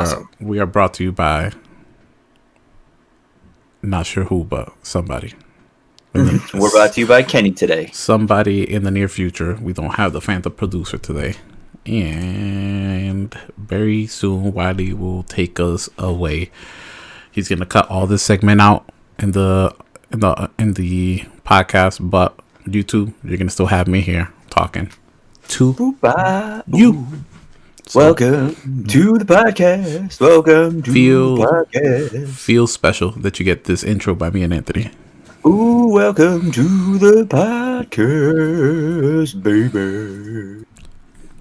Uh, we are brought to you by not sure who, but somebody. We're brought to you by Kenny today. Somebody in the near future. We don't have the Phantom producer today. And very soon, Wiley will take us away. He's gonna cut all this segment out in the in the in the podcast, but YouTube, you're gonna still have me here talking to Bye. you. Welcome mm-hmm. to the podcast. Welcome to Feel- the podcast. Feels special that you get this intro by me and Anthony. Ooh, welcome to the podcast, baby.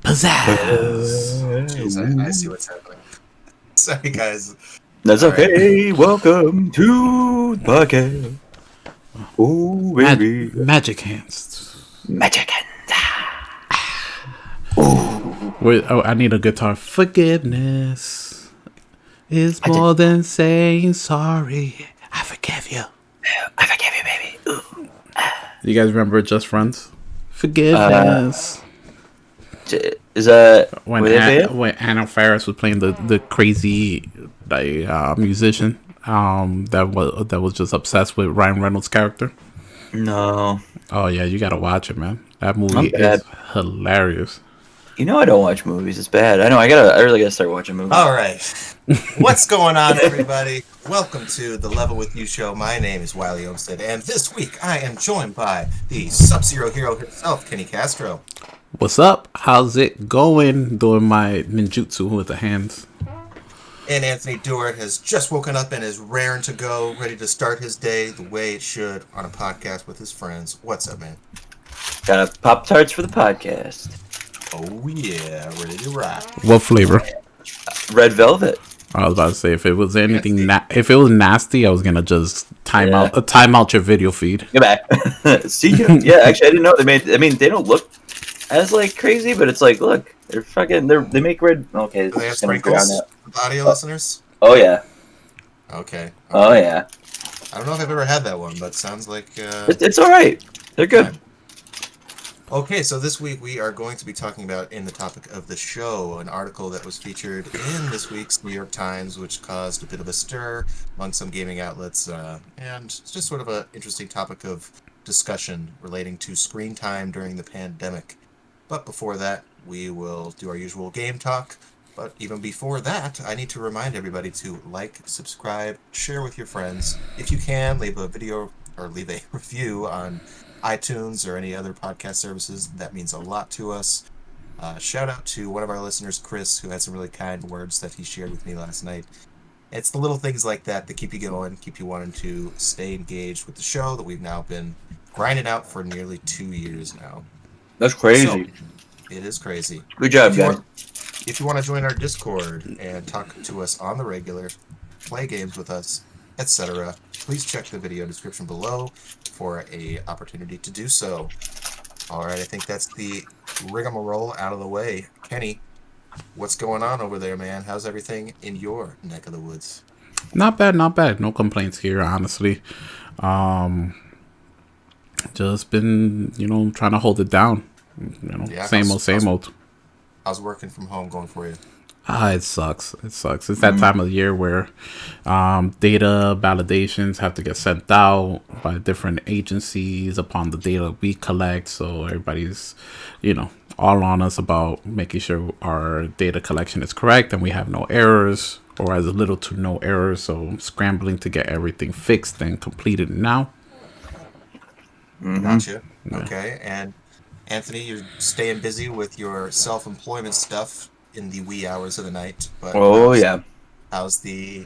Pizzazz. Jeez, I, I see what's happening. Sorry, guys. That's All right. okay. Welcome to the podcast. Oh, Mag- baby. magic hands. Magic. Ah. Wait, oh, I need a guitar. Forgiveness is more than saying sorry. I forgive you. I forgive you, baby. You guys remember Just Friends? Forgiveness. J- Is that when An- when Anna Faris was playing the the crazy like, uh, musician um that was that was just obsessed with Ryan Reynolds' character. No. Oh yeah, you gotta watch it, man. That movie is hilarious. You know I don't watch movies. It's bad. I know. I gotta. I really gotta start watching movies. All right. What's going on, everybody? Welcome to the Level With You show. My name is Wiley Olmsted, and this week I am joined by the Sub Zero hero himself, Kenny Castro. What's up? How's it going? Doing my ninjutsu with the hands. And Anthony Dewart has just woken up and is raring to go, ready to start his day the way it should on a podcast with his friends. What's up, man? Got a pop tarts for the podcast. Oh, yeah, ready to rock. What flavor? Red velvet. I was about to say if it was anything, na- if it was nasty, I was gonna just time Yeah. out, uh, time out your video feed. Get back. See you. Yeah, actually, I didn't know they made. I mean, they don't look as like crazy, but it's like, look, they're fucking. They're they make red. Okay, Do they have it's gonna go sprinkles? down now. Audio listeners? Oh yeah. Okay. Oh yeah. I don't know if I've ever had that one, but sounds like. Uh, It, it's all right. They're good. Okay, so this week we are going to be talking about in the topic of the show an article that was featured in this week's New York Times, which caused a bit of a stir among some gaming outlets, uh, and it's just sort of an interesting topic of discussion relating to screen time during the pandemic. But before that, we will do our usual game talk. But even before that, I need to remind everybody to like, subscribe, share with your friends. If you can, leave a video or leave a review on iTunes or any other podcast services. That means a lot to us. Uh, shout out to one of our listeners, Chris, who had some really kind words that he shared with me last night. It's the little things like that that keep you going, keep you wanting to stay engaged with the show that we've now been grinding out for nearly two years now. That's crazy. So, it is crazy. good job, guys. want, if you want to join our Discord and talk to us on the regular, play games with us, etc., please check the video description below for a opportunity to do so. All right, I think that's the rigmarole out of the way. Kenny, what's going on over there, man? How's everything in your neck of the woods? Not bad, not bad. No complaints here, honestly. Um, just been, you know, trying to hold it down. You know, Yeah, same how's- old, same how's- old. was working from home going for you? Ah, it sucks. It sucks. It's that time of the year where um, data validations have to get sent out by different agencies upon the data we collect. So everybody's, you know, all on us about making sure our data collection is correct and we have no errors or as little to no errors. So I'm scrambling to get everything fixed and completed now. Mm-hmm. Gotcha. Okay, and Anthony, you're staying busy with your self-employment stuff in the wee hours of the night. But Oh how's- yeah. How's the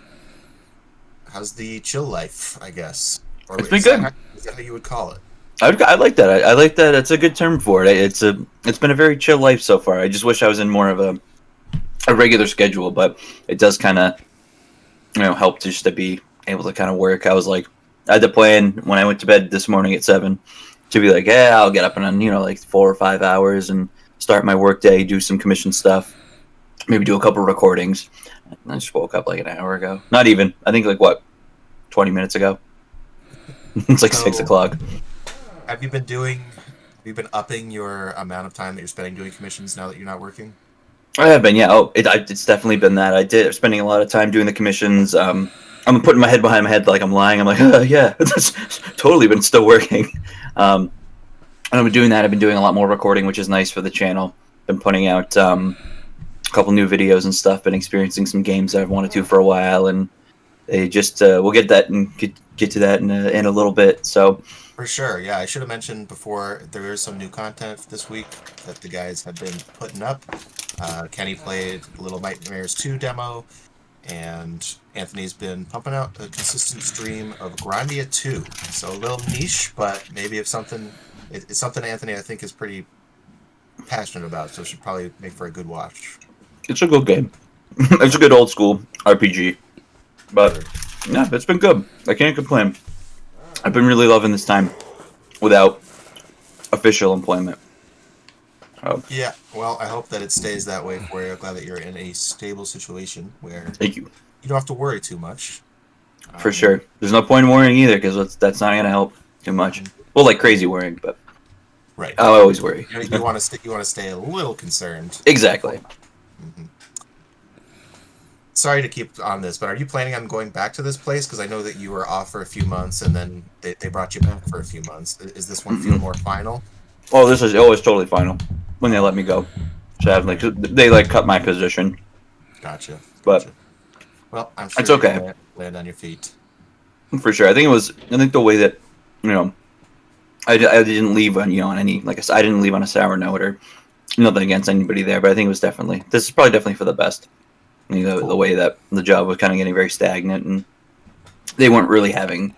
how's the chill life? I guess. Or It's been is that good. how- Is that how you would call it? I, I like that. I, I like that. It's a good term for it. It's a. It's been a very chill life so far. I just wish I was in more of a a regular schedule, but it does kind of you know help just to be able to kind of work. I was like, I had to plan when I went to bed this morning at seven to be like, yeah, I'll get up in you know like four or five hours and start my work day, do some commission stuff, maybe do a couple recordings. I just woke up like an hour ago. Not even. I think like what, twenty minutes ago. it's like six o'clock. Have you been doing? Have you been upping your amount of time that you're spending doing commissions now that you're not working? I have been, yeah. Oh, it, I, it's definitely been that. I did spending a lot of time doing the commissions. Um, I'm putting my head behind my head like I'm lying. I'm like, uh, yeah, that's totally been still working. Um, and I've been doing that. I've been doing a lot more recording, which is nice for the channel. Been putting out um, couple new videos and stuff. Been experiencing some games I've wanted to for a while, and they just uh, we'll get that and get get to that in a, in a little bit. So For sure, yeah. I should have mentioned before there is some new content this week that the guys have been putting up. Uh, Kenny played Little Nightmares 2 demo, and Anthony's been pumping out a consistent stream of Grandia 2. So a little niche, but maybe if something, it, it's something Anthony I think is pretty passionate about, so should probably make for a good watch. It's a good game. it's a good old school RPG, but yeah, it's been good. I can't complain. I've been really loving this time without official employment. Oh, Yeah, well, I hope that it stays that way for you. I'm glad that you're in a stable situation where thank you you don't have to worry too much. for Um, sure. There's no point in worrying either because that's not gonna help too much. Well, like crazy worrying, but Right. I always worry. you, you want to. You want to stay a little concerned. Exactly. Mhm. Sorry to keep on this, but are you planning on going back to this place? Because I know that you were off for a few months, and then they, they brought you back for a few months. Is this one feel more final? Oh, this is always totally final when they let me go. So like they like cut my position, Gotcha. but Gotcha. Well, I'm sure It's okay. Land, land on your feet. for sure. I think it was. I think the way that you know, I, I didn't leave on you know on any like I didn't leave on a sour note or nothing against anybody there, but I think it was definitely this is probably definitely for the best. You know, the way that the job was kind of getting very stagnant and they weren't really having.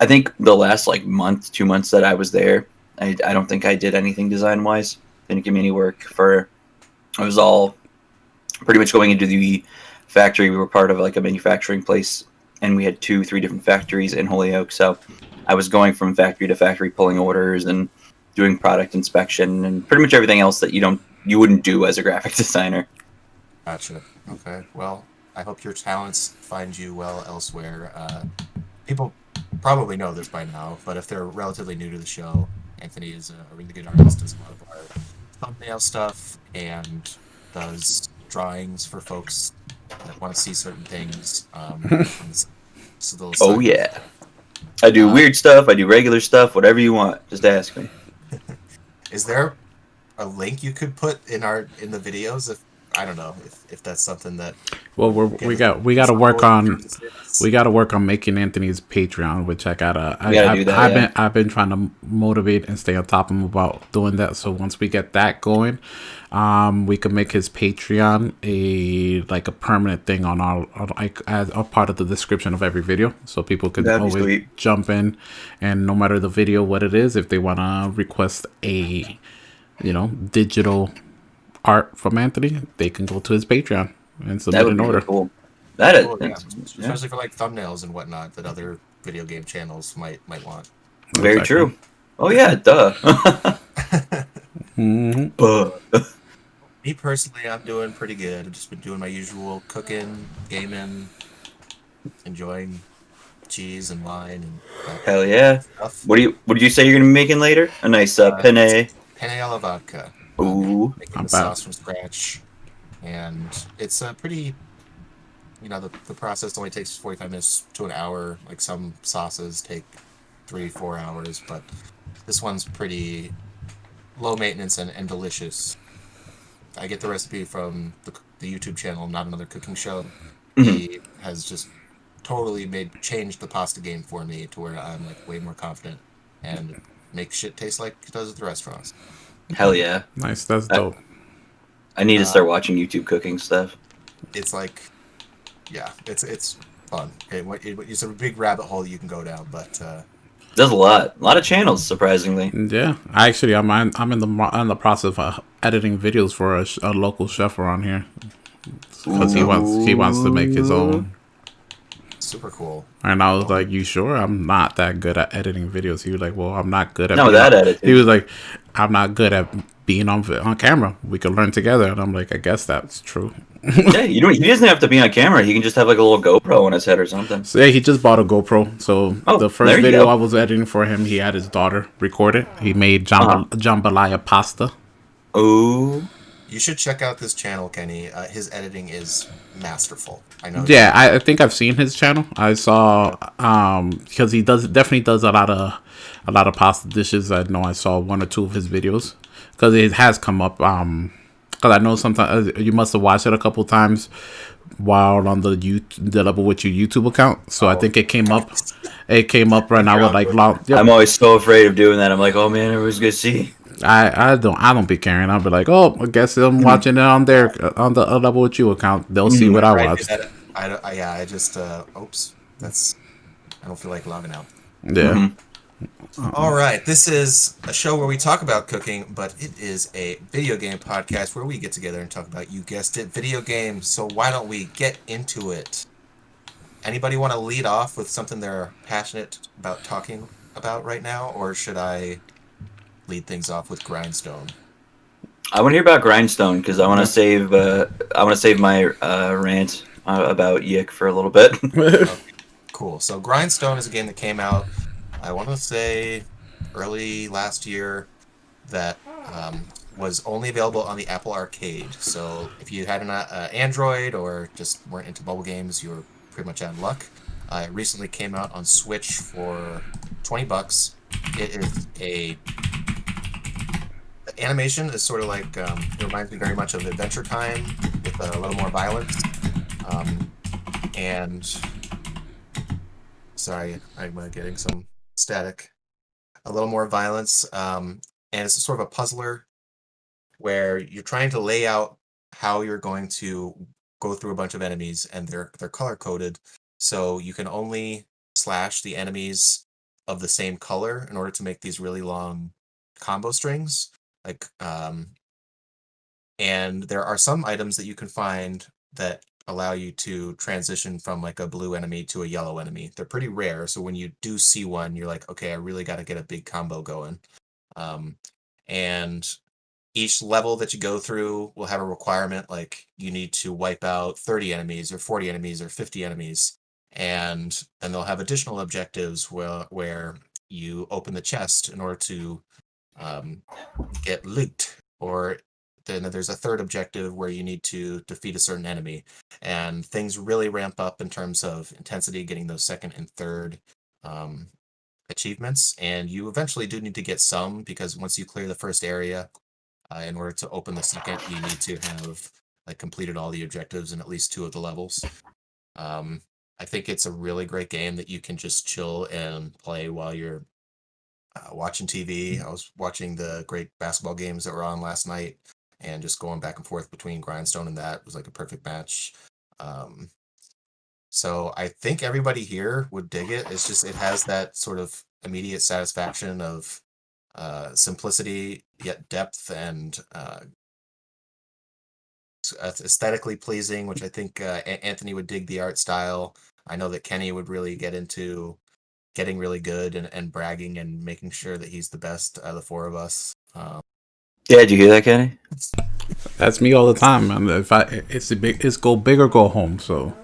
I think the last like month, two months that I was there, I, I don't think I did anything design wise. Didn't give me any work for. I was all pretty much going into the factory. We were part of like a manufacturing place and we had two, three different factories in Holyoke. So I was going from factory to factory, pulling orders and doing product inspection and pretty much everything else that you don't you wouldn't do as a graphic designer. Gotcha. Okay. Well, I hope your talents find you well elsewhere. Uh, people probably know this by now, but if they're relatively new to the show, Anthony is a really good artist. Does a lot of our thumbnail stuff and does drawings for folks that want to see certain things. Um, from this- this little Oh yeah. I do Uh, weird stuff, I do regular stuff, whatever you want. Just ask me. Is there a link you could put in our in the videos? If I don't know if, if that's something that Well, we're, we got we got to work on we got to work on making Anthony's Patreon, which I gotta. I, gotta I, do that, I've yeah. been I've been trying to motivate and stay on top of him about doing that. So once we get that going, um, we can make his Patreon a like a permanent thing on our like as a part of the description of every video, so people can That'd always jump in, and no matter the video what it is, if they want to request a, you know, digital art from Anthony, they can go to his Patreon and submit an order. really cool. That is, Cool, yeah. that's- yeah. especially for like thumbnails and whatnot that other video game channels might might want. very Exactly. true. Oh yeah, duh. hmm Buh. Me personally, I'm doing pretty good. I've just been doing my usual cooking, gaming, enjoying cheese and wine and Hell yeah. stuff. What do you what did you say you're gonna be making later? A nice uh, Uh, penne. Penne alla vodka. Ooh. Making Not the bad. sauce from scratch, and it's a pretty. You know, the, the process only takes 45 minutes to an hour. Like some sauces take three, four hours, but this one's pretty low maintenance and, and delicious. I get the recipe from the, the YouTube channel, not another cooking show. Mhm. He has just totally made changed the pasta game for me to where I'm like way more confident and make shit taste like it does at the restaurants. Hell yeah. Nice, that's Uh, dope. I need to Uh, start watching YouTube cooking stuff. It's like, yeah, it's it's fun. Okay, what- it- it's a big rabbit hole you can go down, but uh, There's a lot, a lot of channels, surprisingly. Yeah, I actually I'm I'm I'm in the mo- in the process of editing videos for a, a local chef around here because he wants he wants to make his own. super cool. And I was like, "You sure? I'm not that good at editing videos." He was like, "Well, I'm not good at No, that on-" attitude. He was like, "I'm not good at being on on camera. We could learn together." And I'm like, "I guess that's true." yeah, you don't. He doesn't have to be on camera. He can just have like a little GoPro on his head or something. So yeah, he just bought a GoPro. So Oh, the first video go. I was editing for him, he had his daughter record it. He made jamba- Uh-huh. jambalaya pasta. Oh, You should check out this channel, Kenny. Uh, his editing is masterful. I know. Yeah, I, I think I've seen his channel. I saw um because he does definitely does a lot of a lot of pasta dishes. I know I saw one or two of his videos because it has come up. Um, because I know sometimes uh, you must have watched it a couple times while on the you the level with your YouTube account. So I Oh. think it came up. It came up right now with like long. Yep. I'm always so afraid of doing that. I'm like, oh man, everyone's gonna see. I I don't I don't be caring. I'll be like, oh, I guess I'm watching it on their on the uh, level with you account. They'll see what I Right, watched. I, I- yeah, I just. Uh, oops. That's. I don't feel like logging out. Yeah. All right, this is a show where we talk about cooking, but it is a video game podcast where we get together and talk about, you guessed it, video games. So why don't we get into it? Anybody want to lead off with something they're passionate about talking about right now, or should I lead things off with Grindstone? I want to hear about Grindstone because I want to save. Uh, I want to save my uh, rant uh, about Yick for a little bit. Cool. So Grindstone is a game that came out, I want to say, early last year. That um, was only available on the Apple Arcade. So if you had an uh, Android or just weren't into mobile games, you were pretty much out of luck. Uh, it recently came out on Switch for twenty bucks. It is a animation is sort of like um, it reminds me very much of Adventure Time with a little more violence. Um, and sorry, I'm uh, getting some static. A little more violence, um, and it's sort of a puzzler where you're trying to lay out how you're going to go through a bunch of enemies, and they're they're color coded, so you can only slash the enemies of the same color in order to make these really long combo strings. Like, um, and there are some items that you can find that allow you to transition from like a blue enemy to a yellow enemy. They're pretty rare, so when you do see one, you're like, okay, I really got to get a big combo going. Um, and each level that you go through will have a requirement like you need to wipe out 30 enemies or 40 enemies or 50 enemies and then they'll have additional objectives where, where you open the chest in order to um, get loot or then there's a third objective where you need to defeat a certain enemy. And things really ramp up in terms of intensity getting those second and third um, achievements. And you eventually do need to get some because once you clear the first area uh, in order to open the second you need to have like completed all the objectives in at least two of the levels. Um, i think it's a really great game that you can just chill and play while you're uh, watching tv i was watching the great basketball games that were on last night and just going back and forth between grindstone and that was like a perfect match um, so I think everybody here would dig it. It's just it has that sort of immediate satisfaction of uh, simplicity yet depth and uh, aesthetically pleasing, which I think uh, Anthony would dig the art style. I know that Kenny would really get into getting really good and, and bragging and making sure that he's the best of the four of us. Um, yeah, did you hear that, Kenny? That's me all the time. man. If I it's a big it's go big or go home. So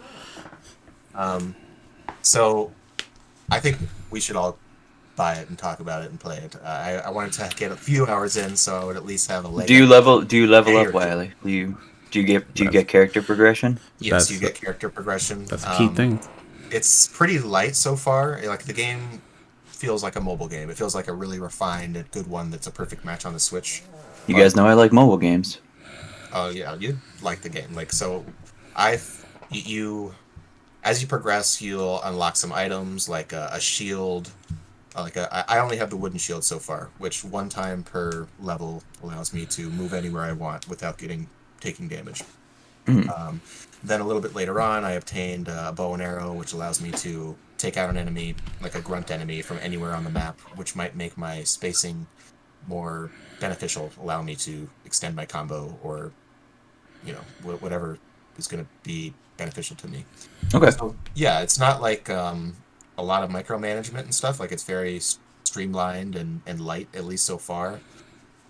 Um, so I think we should all buy it and talk about it and play it. Uh, I, I wanted to get a few hours in, so I would at least have a leg. Do you level? Do you level up, Wiley? Do you do you get do you get character progression? Yes, you get character progression. that's a key Um, thing. It's pretty light so far. Like the game feels like a mobile game. It feels like a really refined and good one that's a perfect match on the Switch. You guys know I like mobile games. Oh yeah, you like the game. Like so, I you as you progress, you'll unlock some items like a, a shield. uh, Like a, I I only have the wooden shield so far, which one time per level allows me to move anywhere I want without getting taking damage. Mhm. Um, then a little bit later on, I obtained a bow and arrow, which allows me to take out an enemy, like a grunt enemy, from anywhere on the map, which might make my spacing more beneficial, allow me to extend my combo or, you know, wh- whatever is going to be beneficial to me. Okay. So yeah, it's not like um, a lot of micromanagement and stuff. Like it's very s- streamlined and, and light, at least so far.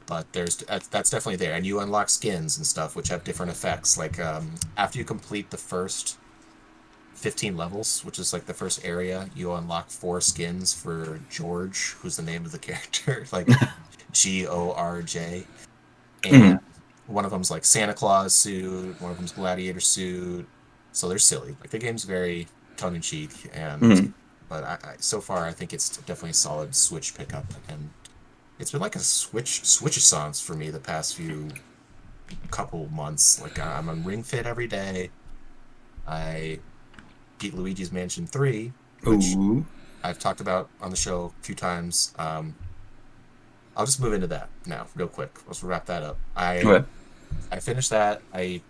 But there's that's, that's definitely there, and you unlock skins and stuff which have different effects. Like um, after you complete the first 15 levels, which is like the first area, you unlock four skins for George, who's the name of the character, like G O R J, and one of them's like Santa Claus suit, one of them's gladiator suit. So they're silly. Like the game's very tongue in cheek, and Mhm. but I, I, so far I think it's definitely a solid Switch pickup, and it's been like a Switch Switch-a-sance for me the past few couple months. Like I'm on Ring Fit every day. I beat Luigi's Mansion Three, which Ooh. I've talked about on the show a few times. Um, I'll just move into that now, real quick. Let's wrap that up. I. I finished that. I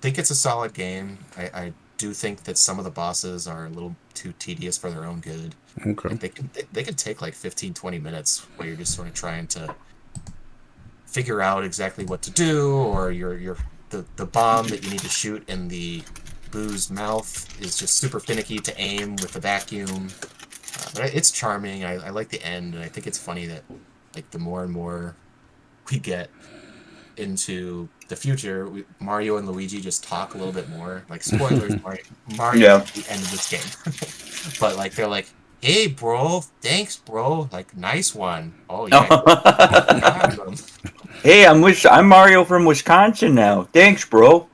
think it's a solid game. I, I do think that some of the bosses are a little too tedious for their own good. Okay. They can they, they can take like 15, 20 minutes where you're just sort of trying to figure out exactly what to do, or you're you're the, the bomb that you need to shoot in the boo's mouth is just super finicky to aim with the vacuum. Uh, but it's charming. I, I like the end, and I think it's funny that like the more and more we get into the future, we, Mario and Luigi just talk a little bit more. Like spoilers, Mario, Mario Yeah. at the end of this game. but like they're like, "Hey, bro, thanks, bro. Like, nice one. Oh yeah." got 'em." hey, I'm wish I'm Mario from Wisconsin now. Thanks, bro.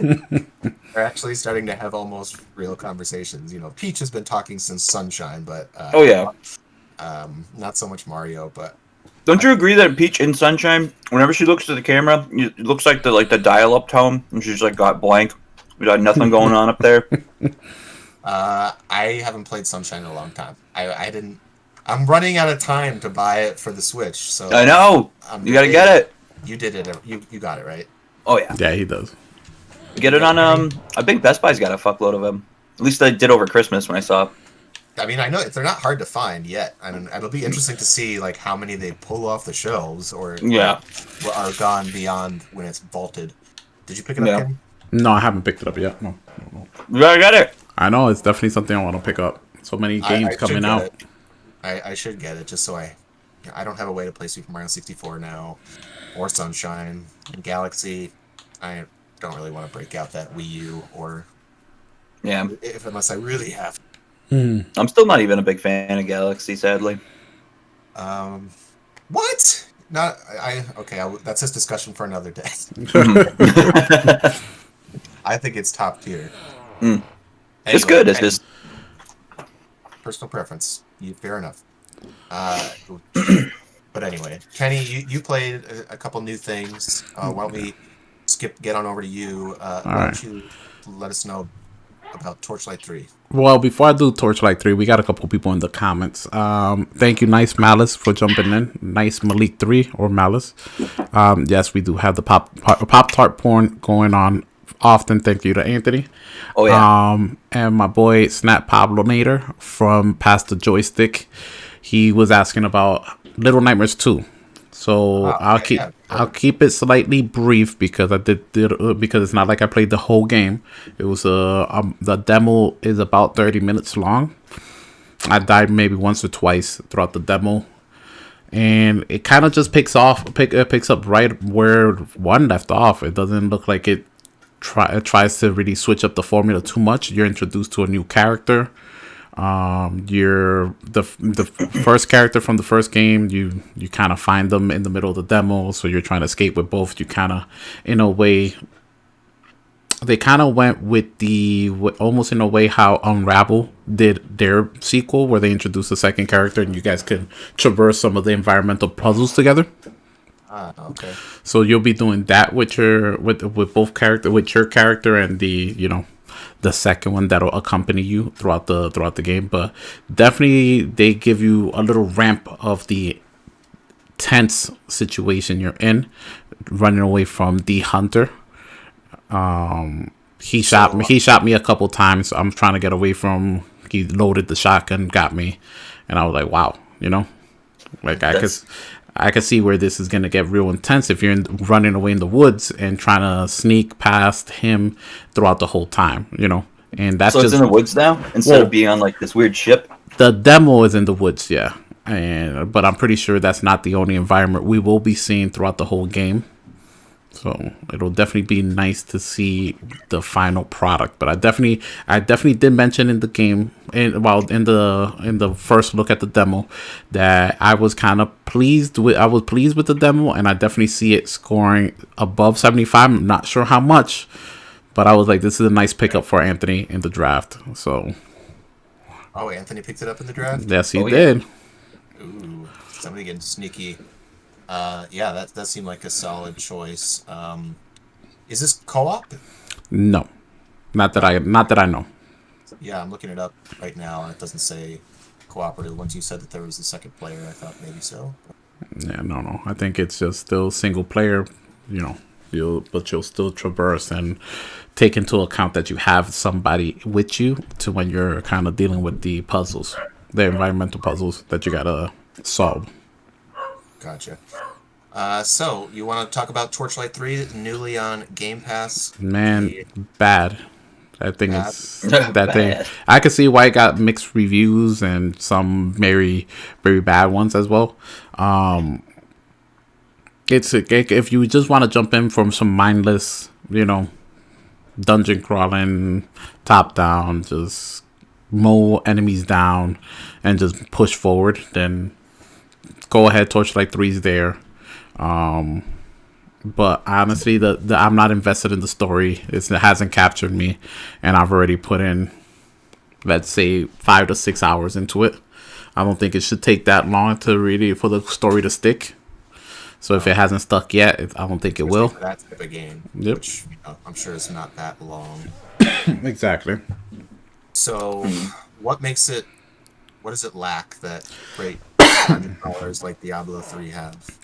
They're actually starting to have almost real conversations. You know, Peach has been talking since Sunshine, but uh, Oh yeah. um, not so much Mario. But Don't you agree that Peach in Sunshine, whenever she looks to the camera, it looks like the like the dial-up tone, and she's like got blank, we got nothing going on up there. uh, I haven't played Sunshine in a long time. I, I didn't. I'm running out of time to buy it for the Switch. So I know. I'm You gotta get it. You did it. You you got it right. Oh yeah. Yeah, he does. Get it on um. I think Best Buy's got a fuckload of them. At least I did over Christmas when I saw. I mean, I know they're not hard to find yet. I mean, it'll be interesting to see like how many they pull off the shelves or Yeah. or are gone beyond when it's vaulted. Did you pick it up? Yeah. Kenny? No, I haven't picked it up yet. No. no, no. You gotta get it. I know it's definitely something I want to pick up. So many games I should coming out. I, I should get it just so I I don't have a way to play Super Mario 64 now or Sunshine and Galaxy. I don't really want to break out that Wii U or Yeah. if unless I really have. Hmm. I'm still not even a big fan of Galaxy, sadly. Um, what? Not I. I- Okay, I, that's this discussion for another day. I think it's top tier. Mm. Anyway, it's good. It's and- just personal preference. You, fair enough. Uh, but anyway, Kenny, you, you played a, a couple new things. Uh, why don't we skip, get on over to you? Uh, why Alright. don't you let us know about Torchlight 3? Well, before I do Torchlight 3, we got a couple people in the comments. Um, thank you, Nice Malice, for jumping in. Nice Malik 3 or Malice. Um, yes, we do have the Pop Pop Tart porn going on often. Thank you to Anthony. oh yeah. Um, and my boy Snap Pablo Nader from Past the Joystick. He was asking about Little Nightmares 2. So Ah, I'll keep yeah, I'll keep it slightly brief because I did, did uh, because it's not like I played the whole game. It was uh um, the demo is about 30 minutes long. I died maybe once or twice throughout the demo. And it kind of just picks off pick it picks up right where one left off. It doesn't look like it try it tries to really switch up the formula too much. You're introduced to a new character. Um, you're the the first character from the first game. You you kind of find them in the middle of the demo, so you're trying to escape with both. You kind of, in a way, they kind of went with the almost in a way how Unravel did their sequel, where they introduced a second character and you guys could traverse some of the environmental puzzles together. Ah, okay. So you'll be doing that with your with with both character with your character and the you know the second one that'll accompany you throughout the throughout the game. But definitely they give you a little ramp of the tense situation you're in, running away from the hunter. Um, he shot me. He shot me a couple times. I'm trying to get away from. He loaded the shotgun, got me, and I was like, wow, you know, like I could. I can see where this is gonna get real intense if you're in, running away in the woods and trying to sneak past him throughout the whole time, you know. And that's so it's just in the woods now instead Well- of being on like this weird ship. the demo is in the woods, yeah. And but I'm pretty sure that's not the only environment we will be seeing throughout the whole game. So it'll definitely be nice to see the final product. But I definitely, I definitely did mention in the game, in well, in the in the first look at the demo, that I was kind of pleased with. I was pleased with the demo, and I definitely see it scoring above seventy five. I'm not sure how much, but I was like, this is a nice pickup for Anthony in the draft. So Oh, Anthony picked it up in the draft. yes, he Oh, yeah. did. Ooh, somebody getting sneaky. Uh, yeah, that that seemed like a solid choice. Um, is this co-op? No, not that I, not that I know. Yeah, I'm looking it up right now, and it doesn't say cooperative. Once you said that there was a second player, I thought maybe so. Yeah, no, no. I think it's just still single player. You know, you'll but you'll still traverse and take into account that you have somebody with you to when you're kind of dealing with the puzzles, the environmental puzzles that you gotta solve. Gotcha. Uh, so you want to talk about Torchlight Three, newly on Game Pass? Man, bad. That thing Bad. is that thing. I could see why it got mixed reviews and some very very bad ones as well. Um, it's if you just want to jump in from some mindless, you know, dungeon crawling, top down, just mow enemies down and just push forward, then go ahead. Torchlight Three's there. Um, but honestly, the, the I'm not invested in the story. It's, it hasn't captured me, and I've already put in, let's say, five to six hours into it. I don't think it should take that long to really for the story to stick. So if it hasn't stuck yet, it, I don't think it will. For that type of game, Yep. which you know, I'm sure it's not that long. Exactly. So, what makes it? What does it lack that great hundred dollars like Diablo Three have?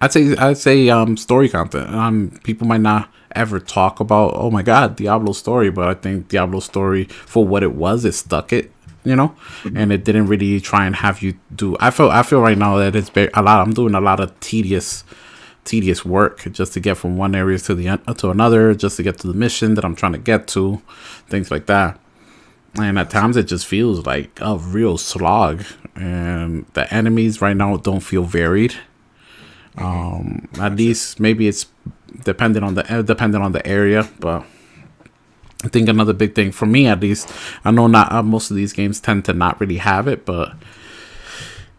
I'd say I'd say um story content. Um, people might not ever talk about oh my god Diablo story, but I think Diablo story for what it was, it stuck it, you know, and it didn't really try and have you do. I feel I feel right now that it's very, a lot. I'm doing a lot of tedious tedious work just to get from one area to the to another, just to get to the mission that I'm trying to get to, things like that. And at times it just feels like a real slog, and the enemies right now don't feel varied. Um at least maybe it's dependent on the uh, dependent on the area but i think another big thing for me at least i know not uh, most of these games tend to not really have it but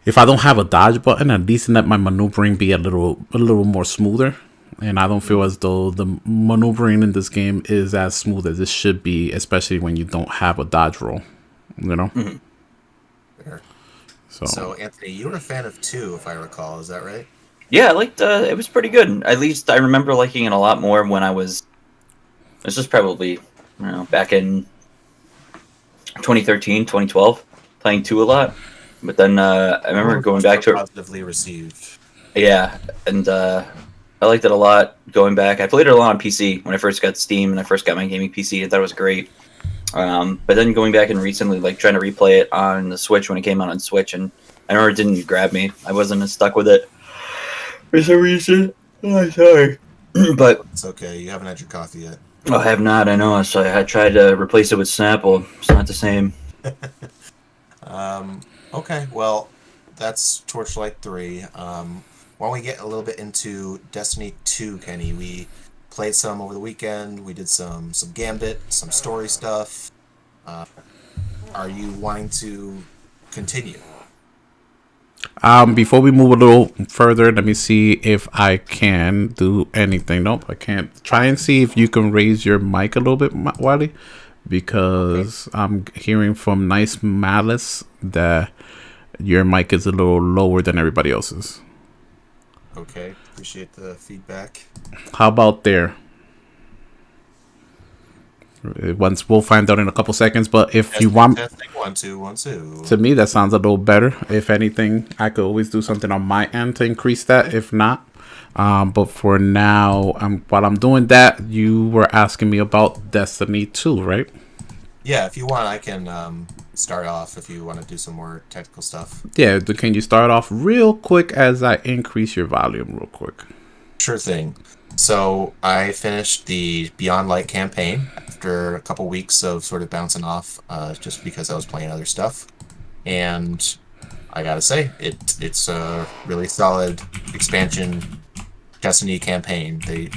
if i don't have a dodge button at least let my maneuvering be a little a little more smoother and i don't feel as though the maneuvering in this game is as smooth as it should be especially when you don't have a dodge roll you know Fair. so, So, Anthony, you were a fan of two, if I recall. Is that right? Yeah, I liked. Uh, it was pretty good. At least I remember liking it a lot more when I was. This was probably, you know, back in 2013, 2012, playing two a lot. But then uh, I remember going back to it. positively received. Yeah, and uh, I liked it a lot going back. I played it a lot on PC when I first got Steam and I first got my gaming PC. I thought it was great. Um, but then going back and recently, like trying to replay it on the Switch when it came out on Switch, and I remember it didn't grab me. I wasn't as stuck with it for some reason. Oh, sorry. but It's okay. You haven't had your coffee yet. oh, I have not. I know. So I tried to replace it with Snapple. It's not the same. Um, okay, well, that's Torchlight 3. Um, why don't we get a little bit into Destiny 2, Kenny? We played some over the weekend. We did some some Gambit, some story stuff. Uh, are you wanting to continue? Um, before we move a little further, let me see if I can do anything. Nope, I can't. Try and see if you can raise your mic a little bit, Wally, because I'm hearing from Nice Malice that your mic is a little lower than everybody else's. Okay, appreciate the feedback. How about there? Uh, Once we'll find out in a couple seconds, but if you want, testing, one, two, one, two. to me that sounds a little better if anything i could always do something on my end to increase that if not um, but for now um, while i'm doing that you were asking me about destiny 2 right Yeah, if you want, I can um, start off if you want to do some more technical stuff. yeah can you start off real quick as i increase your volume real quick Sure thing. So I finished the Beyond Light campaign after a couple weeks of sort of bouncing off, uh, just because I was playing other stuff, and I gotta say it it's a really solid expansion Destiny campaign. They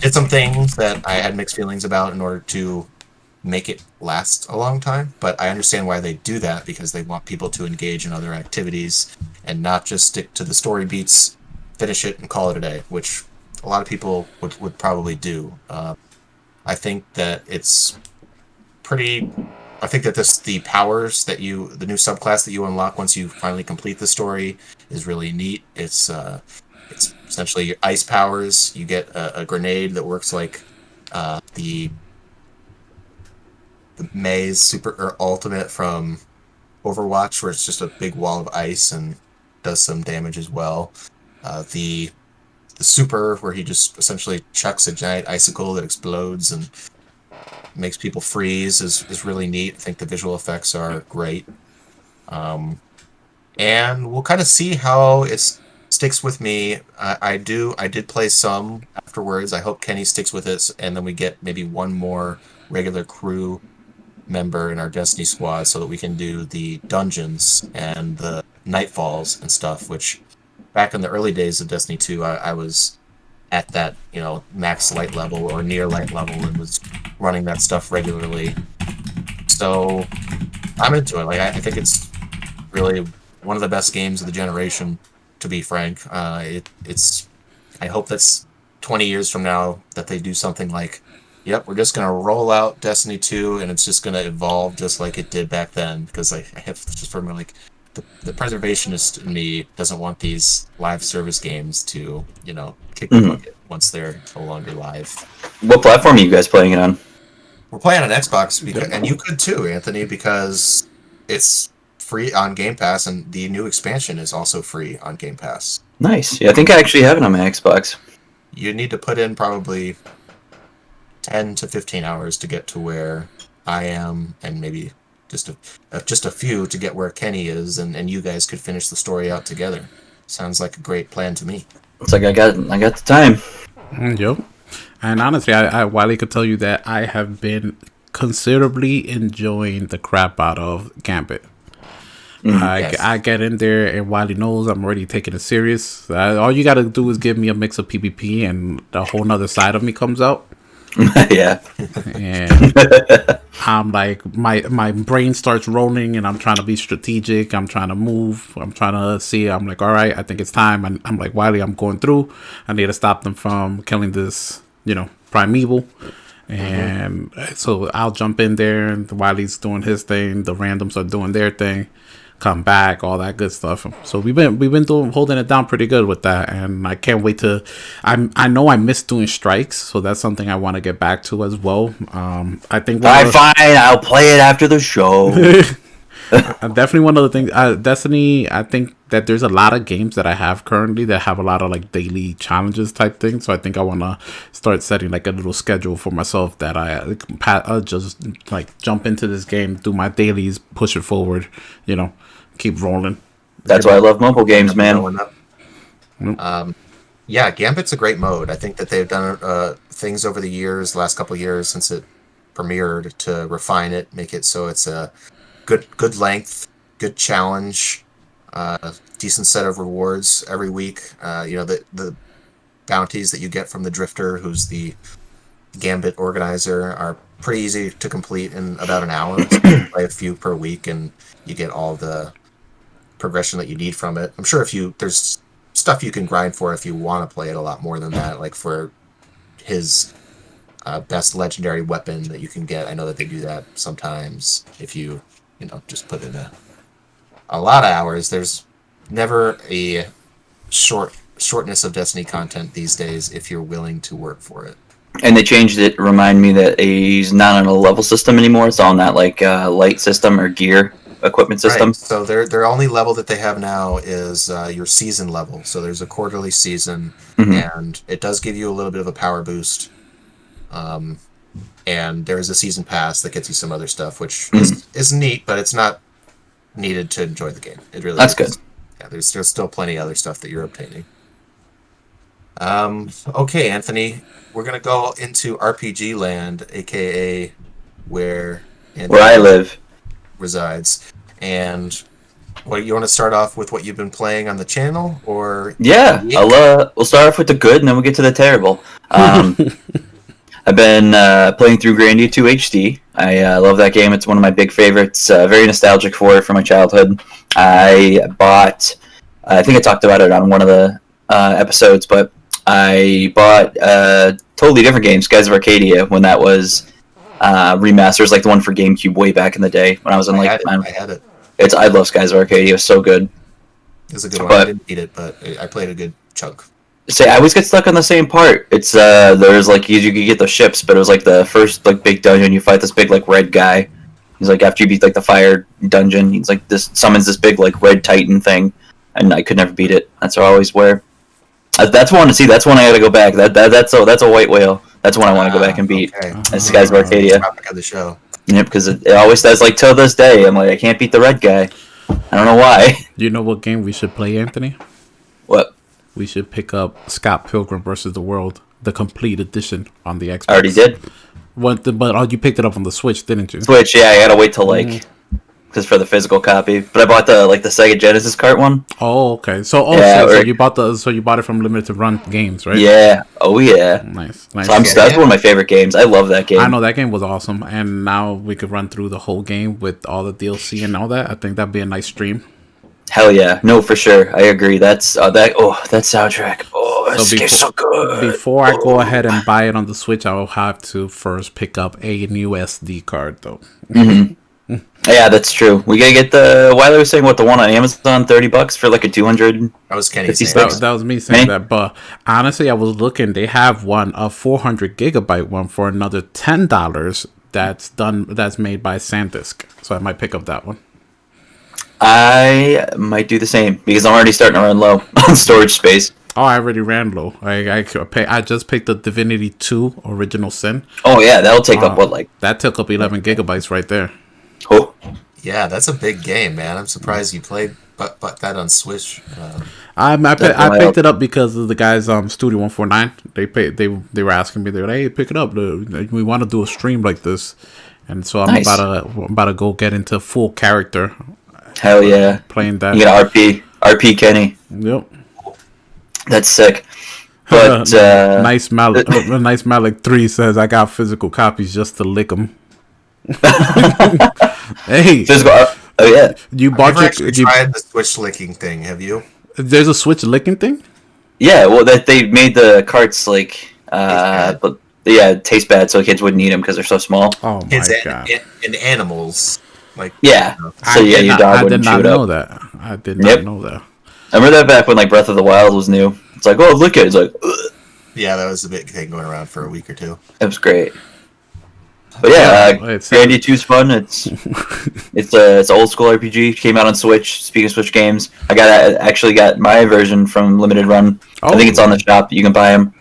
did some things that I had mixed feelings about in order to make it last a long time. But I understand why they do that because they want people to engage in other activities and not just stick to the story beats, finish it, and call it a day, which a lot of people would, would probably do. Uh, I think that it's pretty. I think that this the powers that you the new subclass that you unlock once you finally complete the story is really neat. It's uh, it's essentially ice powers. You get a, a grenade that works like uh, the the Mei's super or ultimate from Overwatch, where it's just a big wall of ice and does some damage as well. Uh, the the super, where he just essentially chucks a giant icicle that explodes and makes people freeze, is, is really neat. I think the visual effects are great. Um, and we'll kind of see how it sticks with me. I, I do. I did play some afterwards. I hope Kenny sticks with it, and then we get maybe one more regular crew member in our Destiny squad, so that we can do the dungeons and the nightfalls and stuff. Which, back in the early days of Destiny Two, I, I was at that you know max light level or near light level and was running that stuff regularly. So I'm into it. Like I, I think it's really one of the best games of the generation. To be frank, uh, it, it's. I hope that's 20 years from now that they do something like, "Yep, we're just gonna roll out Destiny 2, and it's just gonna evolve just like it did back then." Because I, I have just from like the, the preservationist in me doesn't want these live service games to, you know, kick the Mhm. bucket once they're no longer live. What platform are you guys playing it on? We're playing on Xbox, because, and you could too, Anthony, because it's free on Game Pass, and the new expansion is also free on Game Pass. Nice. Yeah, I think I actually have it on my Xbox. You need to put in probably ten to fifteen hours to get to where I am, and maybe just a uh, just a few to get where Kenny is, and, and you guys could finish the story out together. Sounds like a great plan to me. It's like I got I got the time. Mm, Yep. And honestly, I, I Wiley could tell you that I have been considerably enjoying the crap out of Gambit. I, Yes. I get in there and Wiley knows I'm already taking it serious. Uh, all you got to do is give me a mix of PvP and the whole nother side of me comes out. yeah. And I'm like, my my brain starts rolling and I'm trying to be strategic. I'm trying to move. I'm trying to see. I'm like, all right, I think it's time. And I'm like, Wiley, I'm going through. I need to stop them from killing this, you know, primeval. And so I'll jump in there, and Wiley's doing his thing. The randoms are doing their thing. Come back, all that good stuff. So we've been we've been doing holding it down pretty good with that, and I can't wait to. I'm I know I miss doing strikes, so that's something I want to get back to as well. Um, I think All of fine. I'll play it after the show. Uh, definitely one of the things uh, destiny i think that there's a lot of games that i have currently that have a lot of like daily challenges type things so i think i want to start setting like a little schedule for myself that i uh, just like jump into this game do my dailies push it forward you know keep rolling That's why I love mobile games, man. Um, yeah, Gambit's a great mode. I think that they've done uh, things over the years, the last couple of years since it premiered, to refine it, make it so it's a good good length, good challenge, uh, decent set of rewards every week. Uh, you know the the bounties that you get from the Drifter, who's the Gambit organizer, are pretty easy to complete in about an hour. So you play a few per week, and you get all the progression that you need from it. I'm sure if you there's stuff you can grind for if you want to play it a lot more than that, like for his uh, best legendary weapon that you can get. I know that they do that sometimes if you you know just put in a a lot of hours. There's never a short shortness of Destiny content these days if you're willing to work for it. And they changed it. Remind me that he's not on a level system anymore. It's on that like uh, light system or gear equipment system. Right. So their their only level that they have now is uh, your season level. So there's a quarterly season, Mhm. and it does give you a little bit of a power boost. Um, and there is a season pass that gets you some other stuff, which is, is neat, but it's not needed to enjoy the game. It really That's is. good. Yeah, there's there's still plenty of other stuff that you're obtaining. Um, okay, Anthony, we're gonna go into RPG land, aka where Anthony Where I live. Resides, and What you want to start off with? What you've been playing on the channel, or Yeah, I'll uh, we'll start off with the good, and then we'll get to the terrible. Um, I've been uh, playing through Grandia 2 HD. I uh, love that game. It's one of my big favorites. Uh, very nostalgic for it from my childhood. I bought. I think I talked about it on one of the uh, episodes, but I bought a totally different game, Skies of Arcadia, when that was uh, remasters, like the one for GameCube way back in the day when I was in I like. had it. I had it. It's I love Skies of Arcadia. It's so good. It was a good one. But- I didn't beat it, but I I played a good chunk. say I always get stuck on the same part. It's uh there's like you, you could get the ships, but it was like the first like big dungeon. You fight this big like red guy. He's like after you beat like the fire dungeon, he's like this summons this big like red titan thing, and I could never beat it. That's what I always wear. Uh, That's one to see. That's one I got to go back. That, that that's a that's a white whale. That's one I want to go back and ah, beat. Okay. It's Skies of Arcadia. Topic of the show. Yep, because it, it always says like till this day. I'm like I can't beat the red guy. I don't know why. Do you know what game we should play, Anthony? what We should pick up Scott Pilgrim versus the World, the complete edition on the Xbox. I already did. What? The, but oh, you picked it up on the Switch, didn't you? Switch, yeah, I gotta wait till like mm-hmm. Because for the physical copy. But I bought the like the Sega Genesis cart one. Oh, okay. So, oh, Yeah, so, so you bought the so you bought it from Limited Run Games, right? Yeah. Oh yeah. Nice, nice. So I'm, Yeah. that's one of my favorite games. I love that game. I know that game was awesome, and now we could run through the whole game with all the DLC and all that. I think that'd be a nice stream. Hell yeah. No, for sure. I agree. That's uh, that. Oh, that soundtrack. Oh, So game's so good. Before I go ahead and buy it on the Switch, I will have to first pick up a new SD card, though. Yeah, that's true. We gotta get the. Wiley was saying what the one on Amazon, thirty bucks for like a two hundred. That was Kenny 50 saying That, that. that was me saying Me? that, but honestly, I was looking. They have one a 400 gigabyte one for another ten dollars. That's done. That's made by SanDisk, so I might pick up that one. I might do the same because I'm already starting to run low on storage space. Oh, I already ran low. I I, pay, I just picked up Divinity 2 Original Sin. Oh yeah, that'll take up Uh, what like That took up 11 gigabytes right there. Oh Yeah, that's a big game, man. I'm surprised you played but but that on Switch. Uh, I I, pi- I Definitely picked it up because of the guys um Studio One Four Nine. They pay they they were asking me they were like, hey pick it up. The- We want to do a stream like this, and so I'm Nice. about to I'm about to go get into full character hell yeah. playing that. You got RP RP Kenny. Yep. That's sick. But uh, nice Malik, uh, nice Malik three says I got physical copies just to lick them. hey, physical. Uh, oh yeah. you I've bought your. actually You, tried the Switch licking thing. Have you? there's a Switch licking thing. Yeah, well, that they made the carts like, uh, Taste but yeah, taste bad, so kids wouldn't eat them because they're so small. Oh my Kids and, god! and, and animals. Like Yeah, so I yeah, did your not, dog I did wouldn't chew not it know up. that. I did Yep. not know that. I remember that back when like Breath of the Wild was new. It's like, oh, look at it. It's like, Ugh. yeah, that was a big thing going around for a week or two. it was great. But yeah, uh, It's- Grandia 2's fun. It's it's a it's an old school RPG. Came out on Switch. Speaking of Switch games, I got I actually got my version from Limited Run. I think it's on the shop. You can buy them.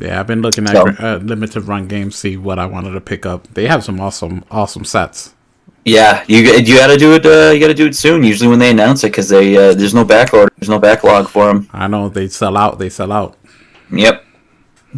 Yeah, I've been looking at So- uh, limited run games, see what I wanted to pick up. They have some awesome, awesome sets. Yeah, you you got to do it. Uh, you got to do it soon. Usually when they announce it, because they uh, there's no back order, there's no backlog for them. I know they sell out. They sell out. Yep.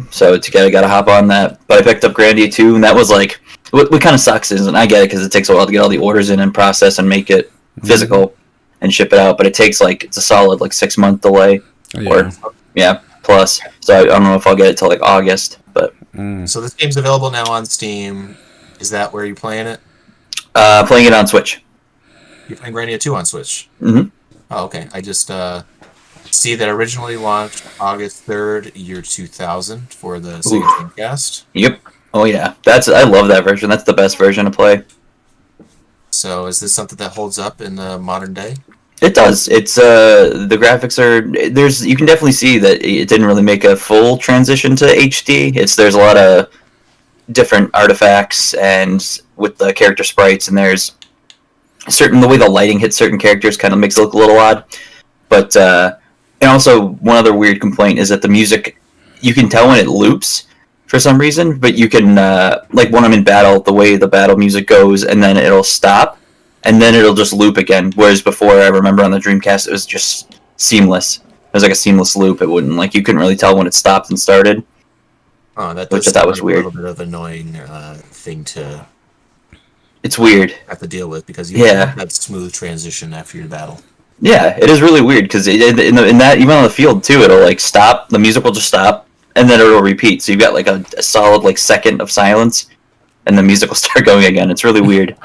So it's gotta gotta hop on that. But I picked up Grandia 2, and that was like what, what kind of sucks is, and I get it because it takes a while to get all the orders in and process and make it physical and ship it out. But it takes like it's a solid like six month delay Yeah. or yeah plus. So I, I don't know if I'll get it till like August, but Mm. So this game's available now on Steam. Is that where you're playing it? uh, playing it on Switch. You're playing Grandia 2 on Switch. Mhm. Oh, okay. I just uh, see that originally launched August 3rd, year 2000 for the Sega. Dreamcast. Yep. Oh yeah, that's I love that version. That's the best version to play. So is this something that holds up in the modern day? It does. It's uh the graphics are there's you can definitely see that it didn't really make a full transition to HD. It's there's a lot of different artifacts and with the character sprites and there's certain the way the lighting hits certain characters kind of makes it look a little odd. But uh and also one other weird complaint is that the music you can tell when it loops for some reason, but you can uh like when I'm in battle, the way the battle music goes and then it'll stop and then it'll just loop again. Whereas before, I remember on the Dreamcast, it was just seamless. It was like a seamless loop. It wouldn't like you couldn't really tell when it stopped and started. Oh, that Which does I thought sound was weird. A little bit of annoying uh, thing to It's weird. have to deal with because you Yeah. have that smooth transition after your battle. Yeah, it is really weird because in, in, that even on the field too, it'll like stop. The music will just stop, and then it'll repeat. So you've got like a, a solid like second of silence, and the music will start going again. It's really weird.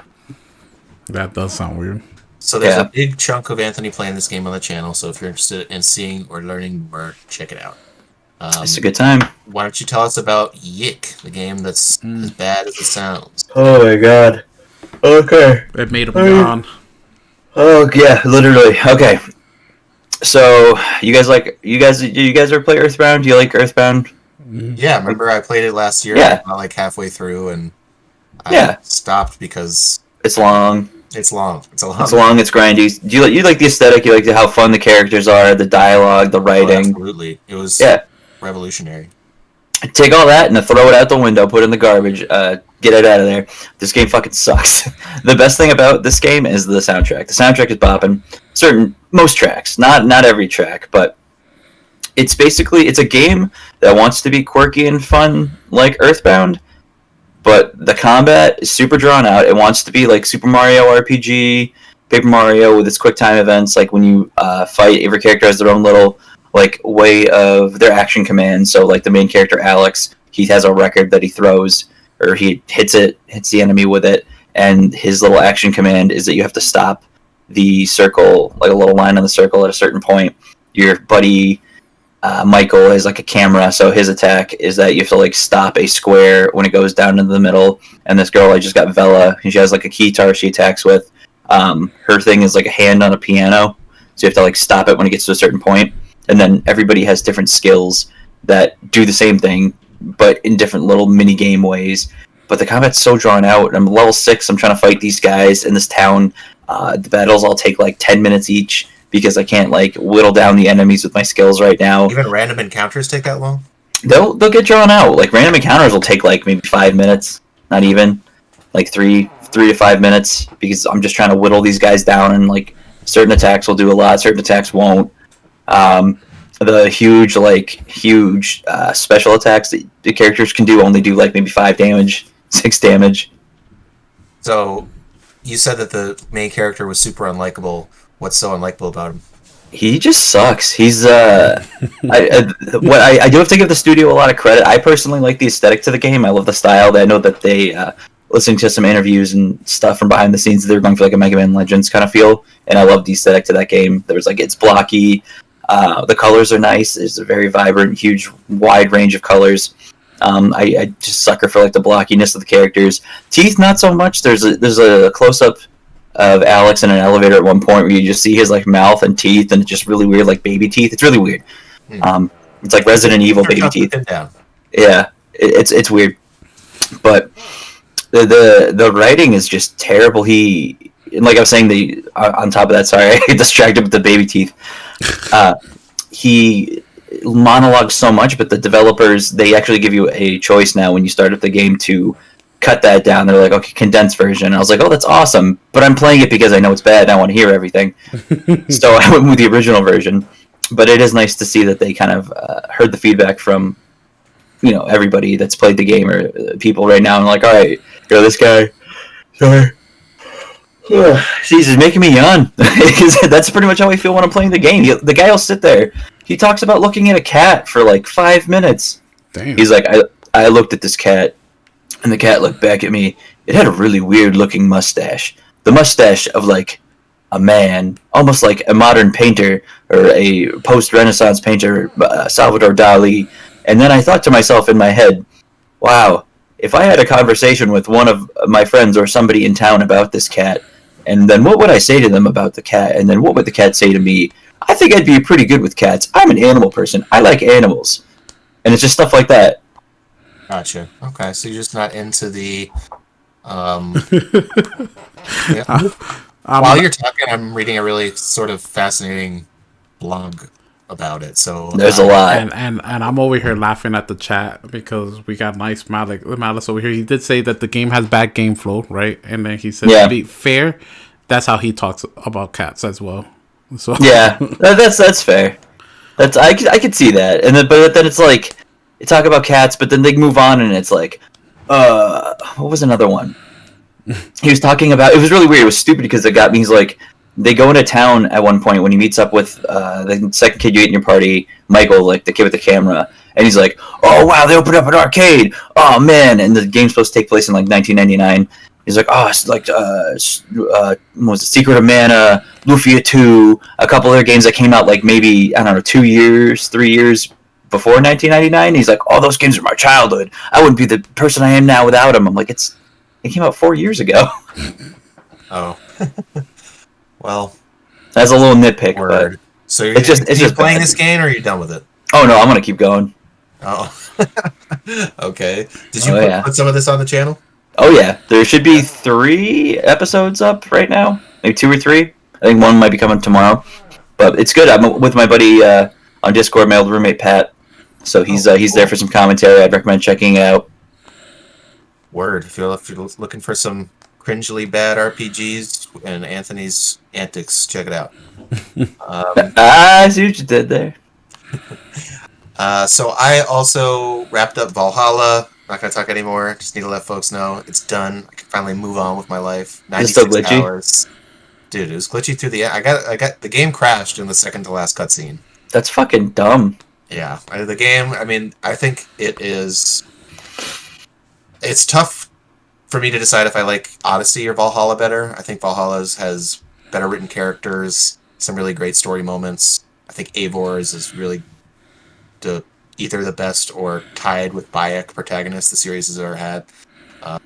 That does sound weird. So there's Yeah. a big chunk of Anthony playing this game on the channel. So if you're interested in seeing or learning more, check it out. Um, It's a good time. why don't you tell us about YIIK, the game that's Mm. as bad as it sounds? Oh my god. Okay. It made him Oh, yawn. Oh yeah, literally. Okay. So you guys like you guys you guys ever play Earthbound? Do you like Earthbound? Mm-hmm. Yeah, remember I played it last year. Yeah. I like halfway through, and I Yeah. stopped because It's long. it's long. It's a long. It's long. It's grindy. Do you like you like the aesthetic? You like the, how fun the characters are, the dialogue, the Oh, writing. absolutely, it was Yeah. revolutionary. Take all that and throw it out the window. Put it in the garbage. Uh, get it out of there. This game fucking sucks. the best thing about this game is the soundtrack. The soundtrack is bopping. Certain most tracks, not not every track, but it's basically it's a game that wants to be quirky and fun like Earthbound, but the combat is super drawn out. It wants to be like Super Mario RPG, Paper Mario with its quick time events. Like when you uh, fight, every character has their own little like way of their action commands. So like the main character Alex, he has a record that he throws or he hits it, hits the enemy with it, and his little action command is that you have to stop the circle, like a little line on the circle at a certain point. Your buddy uh, Michael has like a camera, so his attack is that you have to like stop a square when it goes down into the middle. And this girl I just got Vella, and she has like a keytar she attacks with. Um, her thing is like a hand on a piano, so you have to like stop it when it gets to a certain point. And then everybody has different skills that do the same thing, but in different little mini game ways. But the combat's so drawn out. I'm level six. I'm trying to fight these guys in this town. Uh, the battles all take like ten minutes each because I can't like whittle down the enemies with my skills right now. Even random encounters take that long. They'll they'll get drawn out. Like random encounters will take like maybe five minutes, not even like three three to five minutes because I'm just trying to whittle these guys down and like certain attacks will do a lot, certain attacks won't. Um, the huge like huge uh, special attacks that the characters can do only do like maybe five damage, six damage. So, you said that the main character was super unlikable. What's so unlikable about him? He just sucks. He's uh, I, I what I, I do have to give the studio a lot of credit. I personally like the aesthetic to the game. I love the style. I know that they uh, listening to some interviews and stuff from behind the scenes, They're going for like a Mega Man Legends kind of feel, and I love the aesthetic to that game. There was like it's blocky. Uh, the colors are nice. There's a very vibrant, huge, wide range of colors. Um, I, I just sucker for like the blockiness of the characters. Teeth, not so much. There's a there's a close up of Alex in an elevator at one point where you just see his like mouth and teeth, and it's just really weird, like baby teeth. It's really weird. Hmm. Um, it's like Resident Evil baby teeth. down. Yeah, it, it's it's weird, but the, the the writing is just terrible. He and like I was saying, the on on top of that, sorry, I distracted with the baby teeth. Uh, he monologues so much, but the developers they actually give you a choice now when you start up the game to cut that down. They're like, okay, condensed version. I was like, oh, that's awesome, but I'm playing it because I know it's bad. and I want to hear everything so I went with the original version. But it is nice to see that they kind of uh, heard the feedback from, you know, everybody that's played the game or uh, people right now, and like, all right, you know, this guy, sorry. Jeez, he's making me yawn that's pretty much how I feel when I'm playing the game. He, the guy will sit there. He talks about looking at a cat for like five minutes. Damn. He's like, I, I looked at this cat, and the cat looked back at me. It had a really weird looking mustache. The mustache of like a man, almost like a modern painter or a post Renaissance painter, uh, Salvador Dali. And then I thought to myself in my head, wow, if I had a conversation with one of my friends or somebody in town about this cat, and then what would I say to them about the cat? And then what would the cat say to me? I think I'd be pretty good with cats. I'm an animal person. I like animals. And it's just stuff like that. Gotcha. Okay, so you're just not into the. Um, yeah. Um, While you're talking, I'm reading a really sort of fascinating blog about it. So There's a uh, lot. and, and and I'm over here laughing at the chat because we got nice Malik Malice over here. He did say that the game has bad game flow, right? And then he said Yeah. to be fair, that's how he talks about cats as well. So yeah, that's that's fair. That's I could, I could see that, and then but then it's like you talk about cats, but then they move on, and it's like, uh, what was another one? he was talking about it was really weird. It was stupid because it got me. He's like, they go into town at one point when he meets up with uh, the second kid you ate in your party, Michael, like the kid with the camera, and he's like, "Oh wow, they opened up an arcade! Oh man!" And the game's supposed to take place in like 1999. He's like, "Oh, it's like uh, uh, what was it Secret of Mana, Lufia 2, a couple other games that came out like maybe I don't know, two years, three years before 1999." He's like, "Oh, those games are my childhood. I wouldn't be the person I am now without them." I'm like, "It's it came out four years ago." Oh. well, That's a little nitpick, but word. So you're It's just- it's just playing bad. this game, or are you done with it? oh no, I'm gonna keep going. Oh. okay. Did you Oh, put, yeah. put some of this on the channel? Oh yeah, there should be three episodes up right now, maybe two or three. I think one might be coming tomorrow, but it's good. I'm with my buddy uh, on Discord, my old roommate Pat. So he's Oh, uh, he's there for some commentary. I'd recommend checking it out. Word. If you're, if you're looking for some cringely bad RPGs and Anthony's antics, check it out. Um, Ah, I see what you did there. uh, so I also wrapped up Valhalla. Not gonna talk anymore. Just need to let folks know it's done. I can finally move on with my life. It still 96 glitchy? hours. Dude, it was glitchy through the. I got. I got the game crashed in the second to last cutscene. That's fucking dumb. Yeah, the game. I mean, I think it is. It's tough for me to decide if I like Odyssey or Valhalla better. I think Valhalla's has better written characters, some really great story moments. I think Eivor's is really the either the best or tied with Bayek protagonist the series has ever had. Uh,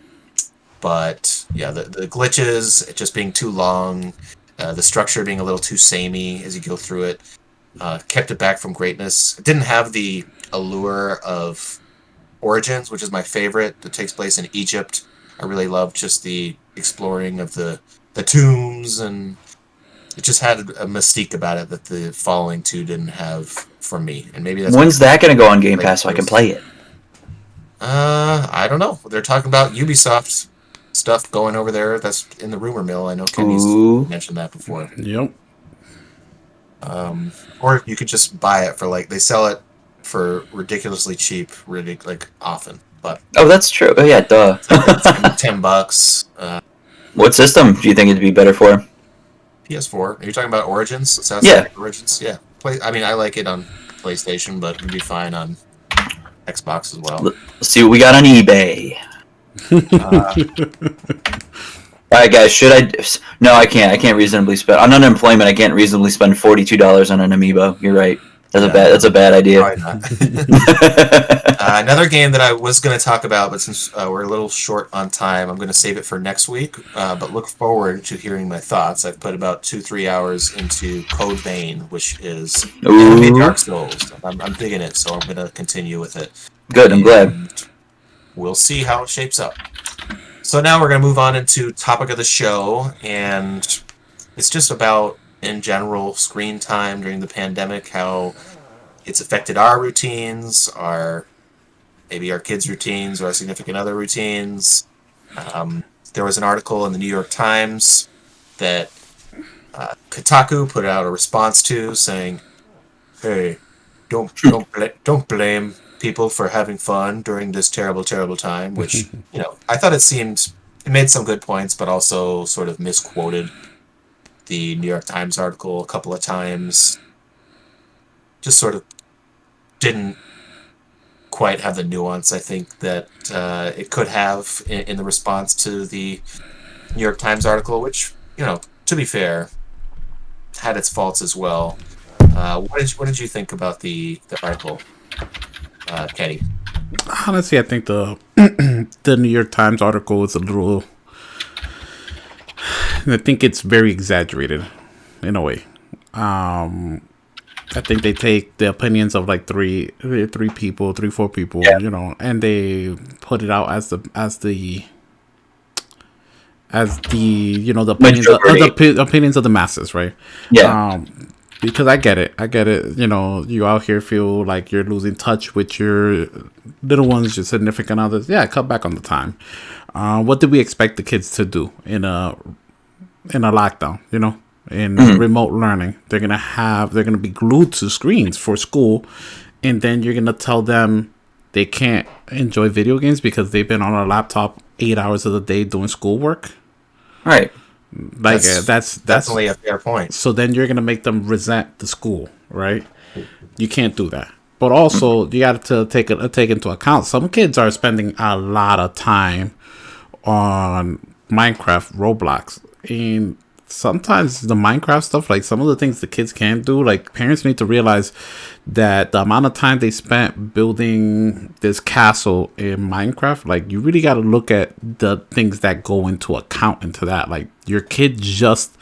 but yeah, the the glitches, it just being too long, uh, the structure being a little too samey as you go through it uh, kept it back from greatness. It didn't have the allure of Origins, which is my favorite. That takes place in Egypt. I really loved just the exploring of the the tombs, and it just had a mystique about it that the following two didn't have for me. And maybe that's When's that gonna go on Game Pass so I can play it? Uh, I don't know. They're talking about Ubisoft stuff going over there. That's in the rumor mill. I know Kenny's Ooh. mentioned that before. Yep. um, or you could just buy it for like they sell it for ridiculously cheap, ridic- like often, but Oh, that's true. Oh yeah, duh. ten bucks. Uh, what system do you think it'd be better for? PS4. Are you talking about Origins? It sounds Yeah. like Origins. Yeah. Play. I mean, I like it on PlayStation, but it'd be fine on Xbox as well. Let's see what we got on eBay. Uh, All right, guys. Should I? No, I can't. I can't reasonably spend on unemployment. I can't reasonably spend forty-two dollars on an amiibo. You're right. That's Yeah. a bad. That's a bad idea. probably not. Uh, another game that I was going to talk about, but since uh, we're a little short on time, I'm going to save it for next week. Uh, but look forward to hearing my thoughts. I've put about two, three hours into Code Vein, which is Dark Souls. I'm, I'm digging it, so I'm going to continue with it. good. I'm glad. And We'll see how it shapes up. So now we're going to move on into topic of the show, and it's just about, in general, screen time during the pandemic, how it's affected our routines, our maybe our kids' routines, or our significant other routines. Um, there was an article in the New York Times that uh, Kotaku put out a response to, saying, "Hey, don't don't bla- don't blame people for having fun during this terrible, terrible time." Which you know, I thought it seemed it made some good points, but also sort of misquoted the New York Times article a couple of times. Just sort of didn't quite have the nuance I think that uh, it could have in, in the response to the New York Times article, which you know, to be fair, had its faults as well. Uh, what did what did you think about the the article, uh, Kenny? Honestly, I think the the New York Times article is a little. I think it's very exaggerated, in a way. Um, I think they take the opinions of like three, three people, three, four people, Yeah. you know, and they put it out as the as the as the you know the opinions of, of the opinions of the masses, right? Yeah. Um, because I get it. I get it. You know, you out here feel like you're losing touch with your little ones, your significant others. Yeah, cut back on the time. Uh, what did we expect the kids to do in a in a lockdown? You know, in remote learning, they're gonna have they're gonna be glued to screens for school, and then you're gonna tell them they can't enjoy video games because they've been on a laptop eight hours of the day doing schoolwork. Right. Like that's that's, that's definitely a fair point. so then you're gonna make them resent the school, right? You can't do that. But also, you got to take it take into account. Some kids are spending a lot of time on Minecraft, Roblox, and sometimes the Minecraft stuff, like some of the things the kids can do, like parents need to realize that the amount of time they spent building this castle in Minecraft, like you really got to look at the things that go into account into that. Like your kid just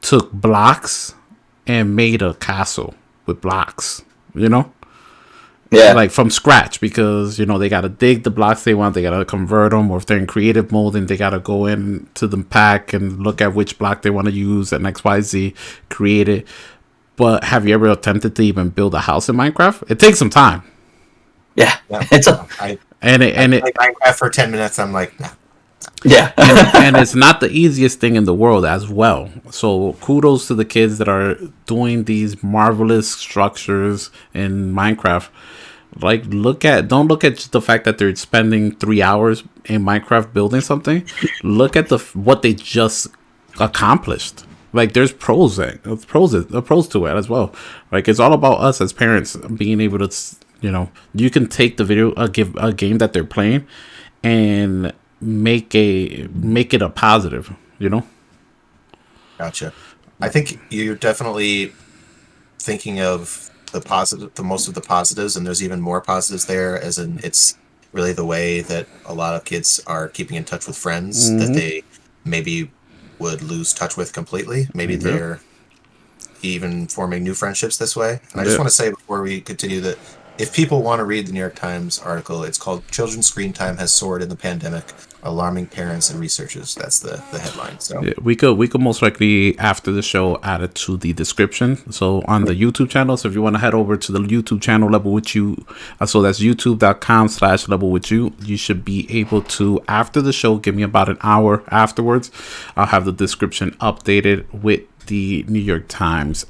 took blocks and made a castle with blocks, you know? Yeah. like from scratch because you know they got to dig the blocks they want they got to convert them or if they're in creative mode then they got to go in to the pack and look at which block they want to use and xyz create it but have you ever attempted to even build a house in minecraft it takes some time yeah. Yeah. It's a I, and it and I it Minecraft for ten minutes. I'm like, nah. yeah. and it's not the easiest thing in the world as well. So kudos to the kids that are doing these marvelous structures in Minecraft. Like look at don't look at just the fact that they're spending 3 hours in Minecraft building something. Look at the what they just accomplished. Like there's pros that pros pros to it as well. Like it's all about us as parents being able to you know, you can take the video uh, give a game that they're playing and make a make it a positive, you know? Gotcha. I think you're definitely thinking of the positive, the most of the positives, and there's even more positives there. As in, it's really the way that a lot of kids are keeping in touch with friends that Mhm. they maybe would lose touch with completely. Maybe Yeah. they're even forming new friendships this way. And I just want to say before we continue that if people want to read the New York Times article, it's called "Children's Screen Time Has Soared in the Pandemic: Alarming Parents and Researchers." That's the the headline. So. Yeah, we could we could most likely after the show add it to the description. So on the YouTube channel. So if you want to head over to the YouTube channel level with you, uh, so that's youtube.com slash level with you. You should be able to after the show, give me about an hour afterwards. I'll have the description updated with the New York Times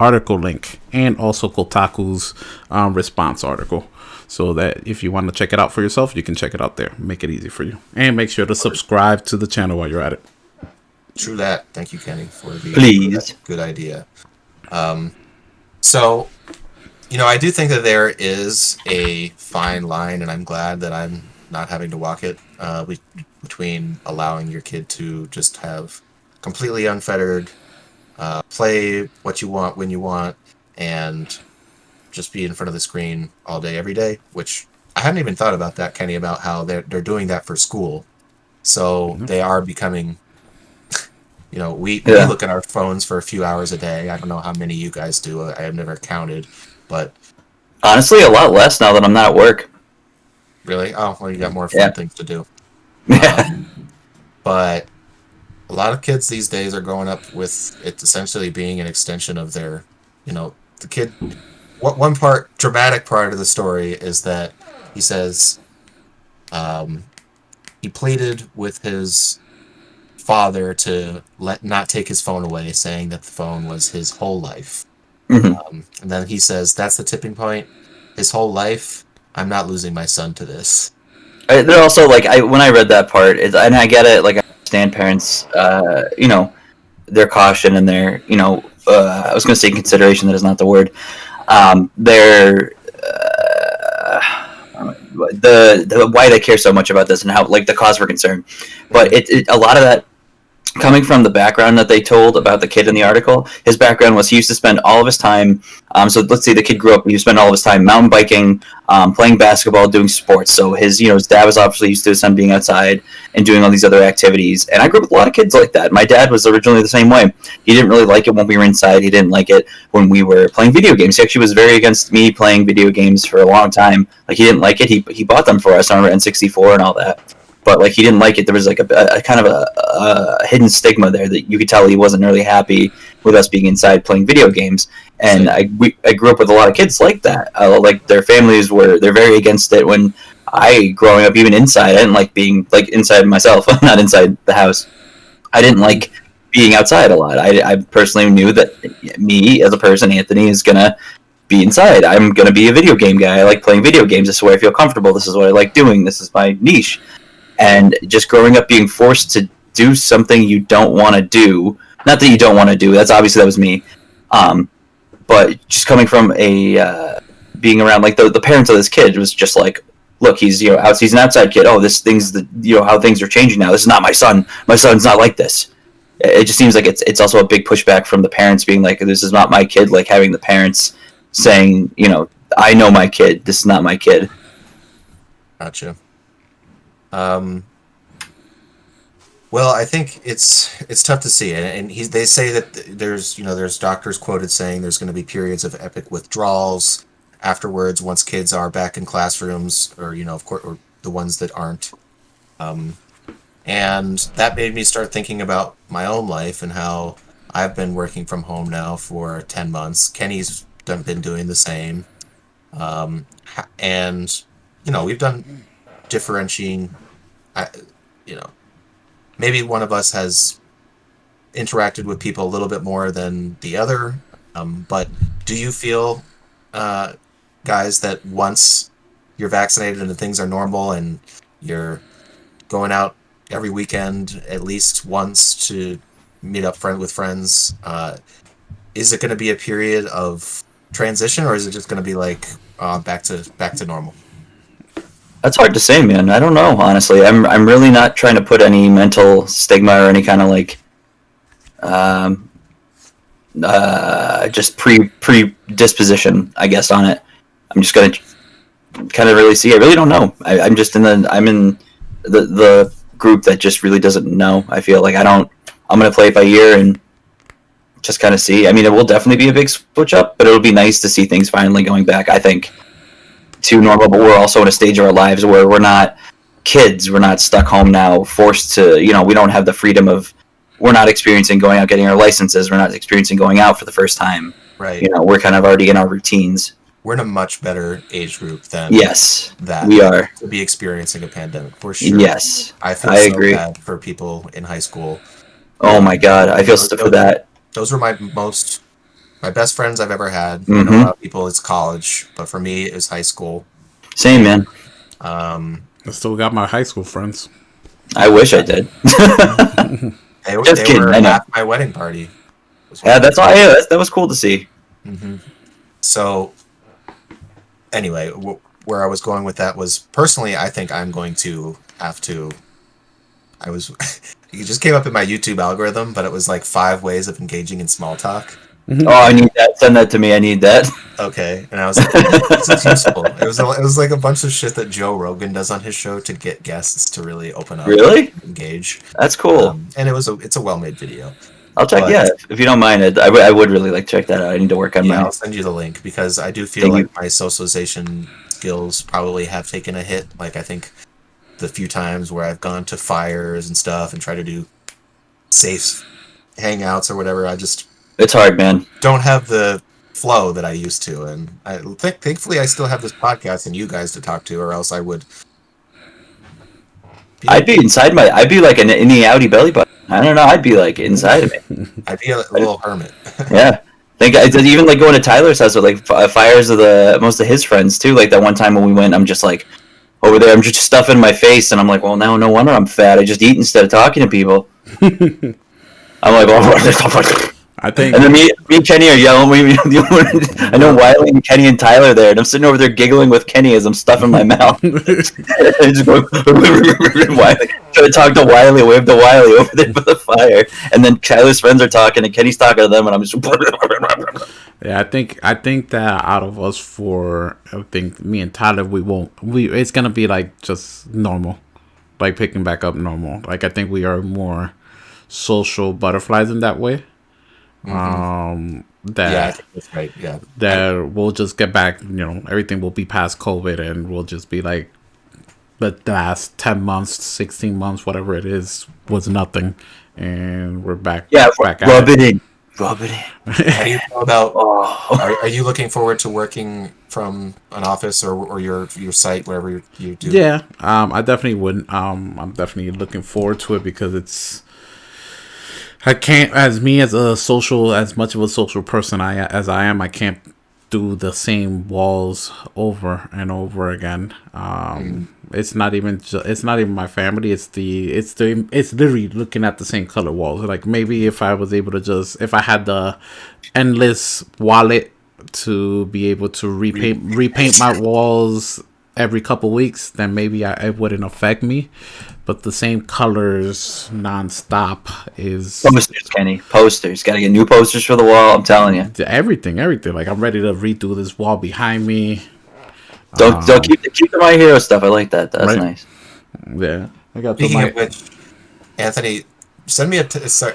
article link and also Kotaku's um, response article. So that if you want to check it out for yourself, you can check it out there. Make it easy for you. And make sure to subscribe to the channel while you're at it. True that. Thank you, Kenny, for the Please. good idea. Um, so, you know, I do think that there is a fine line, and I'm glad that I'm not having to walk it uh, between allowing your kid to just have completely unfettered uh, play what you want when you want and just be in front of the screen all day every day which i hadn't even thought about that kenny about how they're, they're doing that for school. So they are becoming you know we, we look at our phones for a few hours a day. I don't know how many you guys do. I have never counted but Honestly, a lot less now that I'm not at work. really? Oh well you got more fun Yeah. things to do. Yeah. Um, but a lot of kids these days are growing up with it essentially being an extension of their, you know, the kid. What one part, dramatic part of the story is that he says, um, he pleaded with his father to let not take his phone away, saying that the phone was his whole life. Mhm. Um, and then he says, "That's the tipping point. His whole life. I'm not losing my son to this." I, they're also like I when I read that part, it, and I get it. Like understand parents, uh, you know, their caution and their, you know, uh, I was going to say consideration. That is not the word. Um, their uh, the, the why they care so much about this and how like the cause for concern. But it, it a lot of that coming from the background that they told about the kid in the article, his background was he used to spend all of his time. Um, so let's say the kid grew up, he spent all of his time mountain biking, um, playing basketball, doing sports. So his, you know, his dad was obviously used to his son being outside and doing all these other activities. And I grew up with a lot of kids like that. My dad was originally the same way. He didn't really like it when we were inside. He didn't like it when we were playing video games. He actually was very against me playing video games for a long time. Like he didn't like it. He he bought them for us on N64 and all that but like he didn't like it. There was like a, a kind of a, a hidden stigma there that you could tell he wasn't really happy with us being inside playing video games. And I we, I grew up with a lot of kids like that. Uh, like their families were they're very against it. When I growing up, even inside, I didn't like being like inside myself, not inside the house. I didn't like being outside a lot. I, I personally knew that me as a person, Anthony, is gonna be inside. I'm gonna be a video game guy. I like playing video games. This is where I feel comfortable. This is what I like doing. This is my niche and just growing up being forced to do something you don't want to do. Not that you don't want to do. That's obviously that was me. Um, but just coming from a uh, being around like the, the parents of this kid was just like look he's you know out, he's an outside kid oh this thing's the you know how things are changing now this is not my son my son's not like this it just seems like it's it's also a big pushback from the parents being like this is not my kid like having the parents saying you know i know my kid this is not my kid Gotcha. Um, well, I think it's it's tough to see, and, they say that there's you know there's doctors quoted saying there's going to be periods of epic withdrawals afterwards once kids are back in classrooms, or you know of course or the ones that aren't. Um, and that made me start thinking about my own life and how I've been working from home now for ten months. Kenny's done, been doing the same, um, and you know we've done differentiating I, you know maybe one of us has interacted with people a little bit more than the other um, but do you feel uh, guys that once you're vaccinated and things are normal and you're going out every weekend at least once to meet up friend with friends uh, is it going to be a period of transition or is it just going to be like uh, back to back to normal That's hard to say, man. I don't know, honestly. I'm I'm really not trying to put any mental stigma or any kind of like um uh just pre predisposition, I guess, on it. I'm just gonna kind of really see. I really don't know. I, I'm just in the I'm in the the group that just really doesn't know. I feel like I don't. I'm gonna play it by ear and just kind of see. I mean, it will definitely be a big switch up, but it'll be nice to see things finally going back. I think to normal, but we're also in a stage of our lives where we're not kids. We're not stuck home now, forced to, you know, we don't have the freedom of, we're not experiencing going out getting our licenses. We're not experiencing going out for the first time. right You know, we're kind of already in our routines. we're in a much better age group than Yes, that we are. to be experiencing a pandemic for sure. Yes. I feel I so agree. bad for people in high school. Oh my God, I feel stuff for that. Those were my most my best friends I've ever had. I Mhm. know a lot of people it's college, but for me it was high school. Same, man. Um, I still got my high school friends. I wish I did. they, Just they kidding, were I know. at my wedding party. yeah, that's all. Yeah, that's, that was cool to see. hmm So, anyway, w- where I was going with that was personally, I think I'm going to have to. I was. it just came up in my YouTube algorithm, but it was like five ways of engaging in small talk. Oh, I need that. Send that to me. I need that. Okay, and I was like, this is useful. It was a, it was like a bunch of shit that Joe Rogan does on his show to get guests to really open up, Really? and engage. That's cool. Um, and it was a it's a well made video. I'll check. but- yeah, if you don't mind, I, I would- really like to check that out. I need to work on Yeah, my. I'll send you the link because I do feel Thank you. like my socialization skills probably have taken a hit. Like I think the few times where I've gone to fires and stuff and try to do safe hangouts or whatever, I just It's hard, man. don't have the flow that I used to. And I think thankfully I still have this podcast and you guys to talk to, or else I would. I'd be inside my. I'd be like an in the outie belly button. I don't know. I'd be like inside of me. I'd be a, a little hermit. Yeah. Think I did even like going to Tyler's house with like f- uh, fires of the most of his friends too. Like that one time when we went, I'm just like over there. I'm just stuffing my face, and I'm like, well, now no wonder I'm fat. I just eat instead of talking to people. I'm like, oh, oh I think and then me, me and Kenny are yelling. We, I know Wiley and Kenny and Tyler are there, and I'm sitting over there giggling with Kenny as I'm stuffing my mouth. I just go, Wiley, try to talk to Wiley, wave to Wiley over there by the fire, and then Tyler's friends are talking, and Kenny's talking to them, and I'm just. Yeah, I think I think that out of us four, I think me and Tyler, we won't. We it's gonna be like just normal, like picking back up normal. Like I think we are more social butterflies in that way. Um, that yeah, that's right. Yeah. that we'll just get back. You know, everything will be past COVID, and we'll just be like, the last ten months, sixteen months, whatever it is, was nothing, and we're back. yeah, back rub it. it in, rub it in. How do you feel about Oh, Are, are you looking forward to working from an office or, or your your site wherever you, you do? Yeah, um, I definitely would. Um, I'm definitely looking forward to it because it's. I can't, as me as a social, as much of a social person I as I am, I can't do the same walls over and over again. Um, It's not even it's not even my family. It's the it's the it's literally looking at the same color walls. Like maybe if I was able to just if I had the endless wallet to be able to repaint repaint my walls every couple weeks, then maybe I, it wouldn't affect me. But the same colors nonstop is Posters, Kenny. Posters. Got to get new posters for the wall. I'm telling you. everything, everything. Like I'm ready to redo this wall behind me. Don't don't um, keep the, keep the my hero stuff. I like that. That's Right. nice. Yeah, I got Speaking my, of which, Anthony, send me a, t- a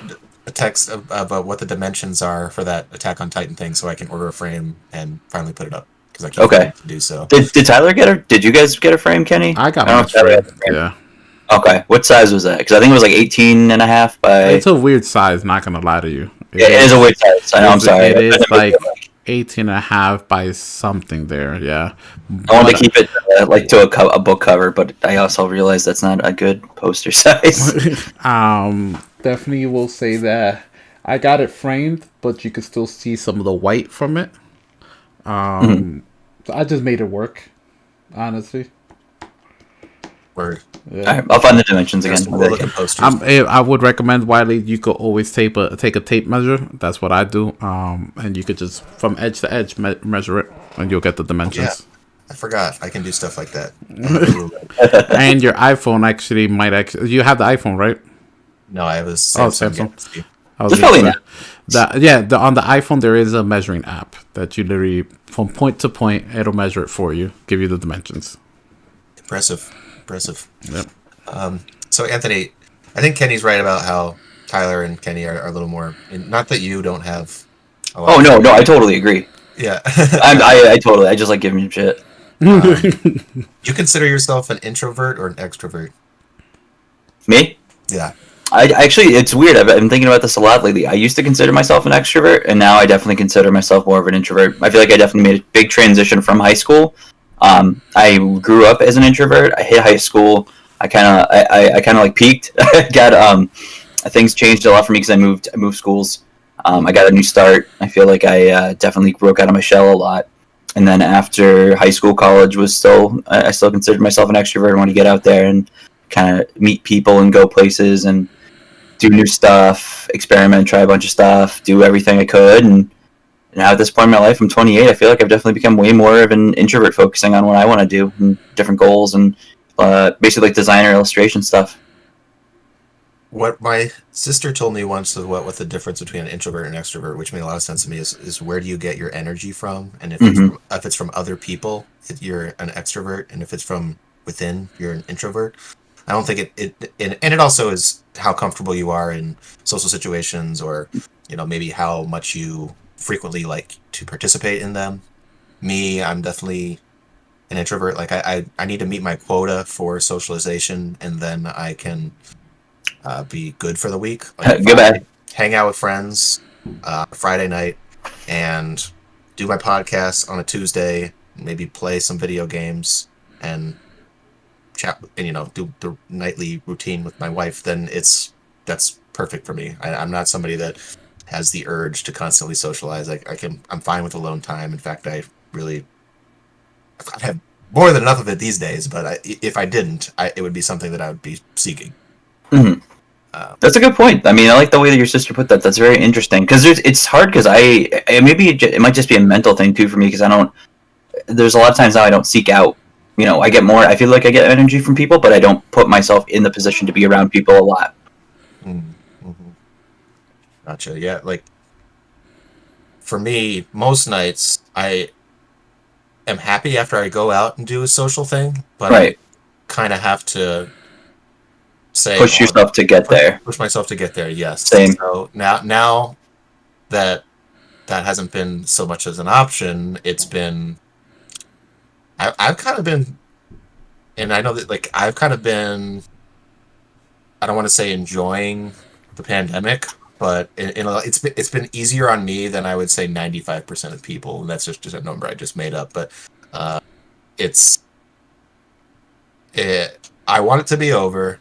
a text about uh, what the dimensions are for that Attack on Titan thing, so I can order a frame and finally put it up because I can't Okay. do so. Did, did Tyler get a? Did you guys get a frame, Kenny? I got I don't my know if Tyler frame. a frame. Yeah, Okay. What size was that? Because I think it was like 18 and a half by. it's a weird size. Not gonna lie to you. Yeah, it is a weird size. I know. I'm sorry. It is like 18 and a half by something there. Yeah. I wanted to keep it uh, like to a, co- a book cover, but I also realized that's not a good poster size. um, definitely will say that I got it framed, but you can still see some of the white from it. Um, so I just made it work, honestly. Word. Yeah. All right, I'll find the dimensions There's again. some cool looking posters. Um, eh, I would recommend Wiley. You could always tape a take a tape measure. That's what I do. Um, and you could just from edge to edge me- measure it, and you'll get the dimensions. I forgot. I can do stuff like that. and your iPhone actually might actually. You have the iPhone, right? no, I have a Samsung. Oh, Samsung. Samsung. Galaxy. I was probably say- The, yeah, the, on the iPhone there is a measuring app that you literally from point to point it'll measure it for you, give you the dimensions. Impressive. Impressive. Yep. Um, so Anthony, I think Kenny's right about how Tyler and Kenny are, are a little more. And not that you don't have. A lot Oh of- no, no, I totally agree. Yeah. I'm, I, I totally, I just like giving him shit. you consider yourself an introvert or an extrovert? Me? Yeah. I actually, it's weird. I've been thinking about this a lot lately. I used to consider myself an extrovert, and now I definitely consider myself more of an introvert. I feel like I definitely made a big transition from high school. Um, I grew up as an introvert. I hit high school. I kind of, I, I, I kind of like peaked. got um, things changed a lot for me because I moved, I moved schools. Um, I got a new start. I feel like I uh, definitely broke out of my shell a lot. And then after high school, college was still, I still considered myself an extrovert. I want to get out there and kind of meet people and go places and do new stuff, experiment, try a bunch of stuff, do everything I could, and now at this point in my life, I'm 28. I feel like I've definitely become way more of an introvert, focusing on what I want to do and different goals and uh, basically like designer illustration stuff. What my sister told me once of what, what the difference between an introvert and extrovert, which made a lot of sense to me, is, is where do you get your energy from? And if, it's Mhm. from, if it's from other people, you're an extrovert. And if it's from within, you're an introvert. I don't think it, it and, and it also is how comfortable you are in social situations or, you know, maybe how much you frequently like to participate in them. Me, I'm definitely an introvert. Like I, I, I need to meet my quota for socialization and then I can uh, be good for the week. Like, Goodbye. Hang out with friends uh, Friday night and do my podcast on a Tuesday. Maybe play some video games and chat and you know do the nightly routine with my wife. Then it's that's perfect for me. I, I'm not somebody that has the urge to constantly socialize. I, I can I'm fine with alone time. In fact, I really I have more than enough of it these days. But I, if I didn't, I, it would be something that I would be seeking. Mhm. Uh, That's a good point. I mean, I like the way that your sister put that. That's very interesting because it's hard because I maybe it, it might just be a mental thing too for me because I don't. There's a lot of times now I don't seek out. You know, I get more. I feel like I get energy from people, but I don't put myself in the position to be around people a lot. Mm, mhm. Gotcha. Yeah, like for me, most nights I am happy after I go out and do a social thing, but Right. I kind of have to say Push "Oh, yourself to get push, there. push myself to get there. Yes. Same. So now, now that that hasn't been so much as an option, it's been. I, I've kind of been, and I know that like I've kind of been. I don't want to say enjoying the pandemic, but a, it's been it's been easier on me than I would say ninety five percent of people, and that's just, just a number I just made up. But uh, it's it. I want it to be over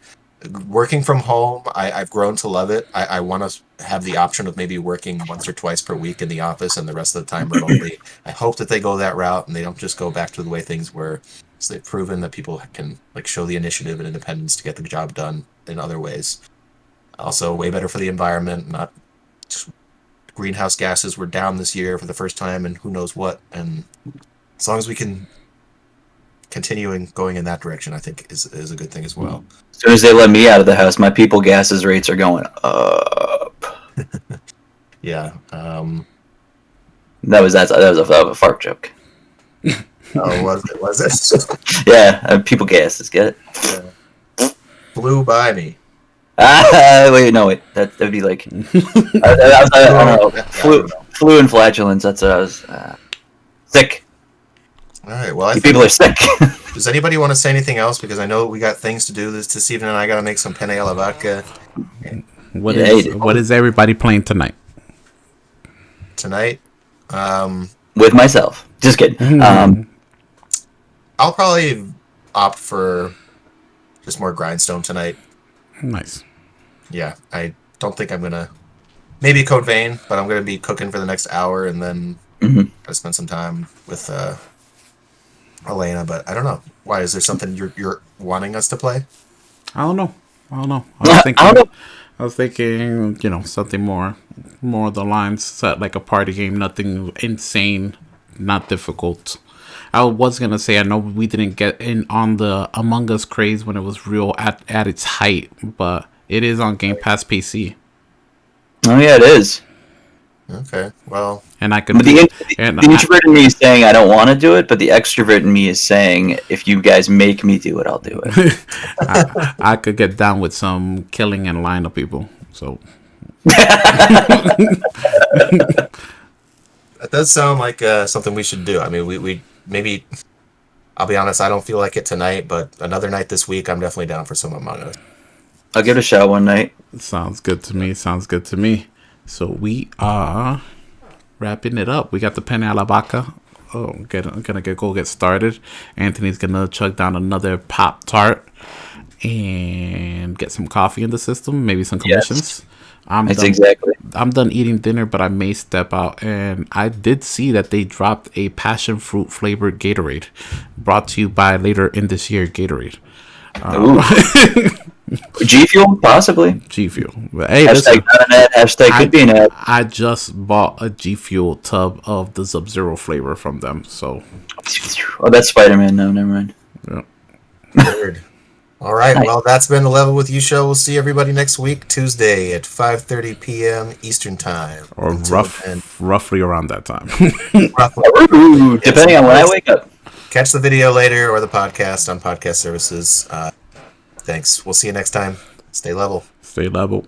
working from home I, i've grown to love it i, I want to have the option of maybe working once or twice per week in the office and the rest of the time remotely. I hope that they go that route and they don't just go back to the way things were. So they've proven that people can like show the initiative and independence to get the job done in other ways. Also, way better for the environment. Not greenhouse gases were down this year for the first time, and who knows what. And as long as we can continuing going in that direction, I think is is a good thing as well. As soon as they let me out of the house, my people gases rates are going up. Yeah. Um, That was that. That was a, that was a fart joke. oh, was it? Was it? Yeah, uh, people gases. Get it? Flew by me. Ah, wait, no, wait. That would be like I, I, I, I don't know. Flu, flu and flatulence. That's what I was. Uh, sick. All right. Well, I think, people are sick. does anybody want to say anything else? Because I know we got things to do this this evening, and I got to make some penne alla vodka What Yeah, is it- what is everybody playing tonight? tonight. Um, With myself. Just kidding. Um, I'll probably opt for just more grindstone tonight. Nice. Yeah, I don't think I'm gonna. Maybe Code Vein, but I'm gonna be cooking for the next hour, and then Mhm. I spend some time with uh, Elena. But I don't know why. Is there something you're you're wanting us to play? I don't know. I don't know. I I don't thinking. know. I was thinking, you know, something more, more the lines like a party game, nothing insane, not difficult. I was gonna say, I know we didn't get in on the Among Us craze when it was real at at its height, but it is on Game Pass PC, oh yeah, it is. Okay, well, and I could. But the, in- And the I- introvert in me is saying I don't want to do it, but the extrovert in me is saying if you guys make me do it, I'll do it. I, I could get down with some killing and line of people. So that does sound like uh, something we should do. I mean, we we maybe. I'll be honest. I don't feel like it tonight, but another night this week, I'm definitely down for some Among Us. I'll give it a shot one night. sounds good to me. Sounds good to me. So we are wrapping it up. We got the penne alla vodka. Oh, get, I'm gonna get, go get started. Anthony's gonna chug down another pop tart and get some coffee in the system. Maybe some Yes. commissions. I'm That's done. exactly. I'm done eating dinner, but I may step out. And I did see that they dropped a passion fruit flavored Gatorade, brought to you by later in this year Gatorade. Ooh. Uh, G Fuel, possibly. G Fuel. But hey, listen, Hashtag not an ad. Hashtag I- could be an ad. I just bought a G Fuel tub of the Sub Zero flavor from them. So Oh, that's Spider Man. No, never mind. Yeah. Weird. All right. Well, that's been the Level with You show. We'll see everybody next week, Tuesday at 5:30 p.m. Eastern Time. or Until rough, then, roughly around that time. roughly. Ooh, depending on when I wake up. Catch the video later or the podcast on podcast services. Uh, thanks. We'll see you next time. Stay level. Stay level.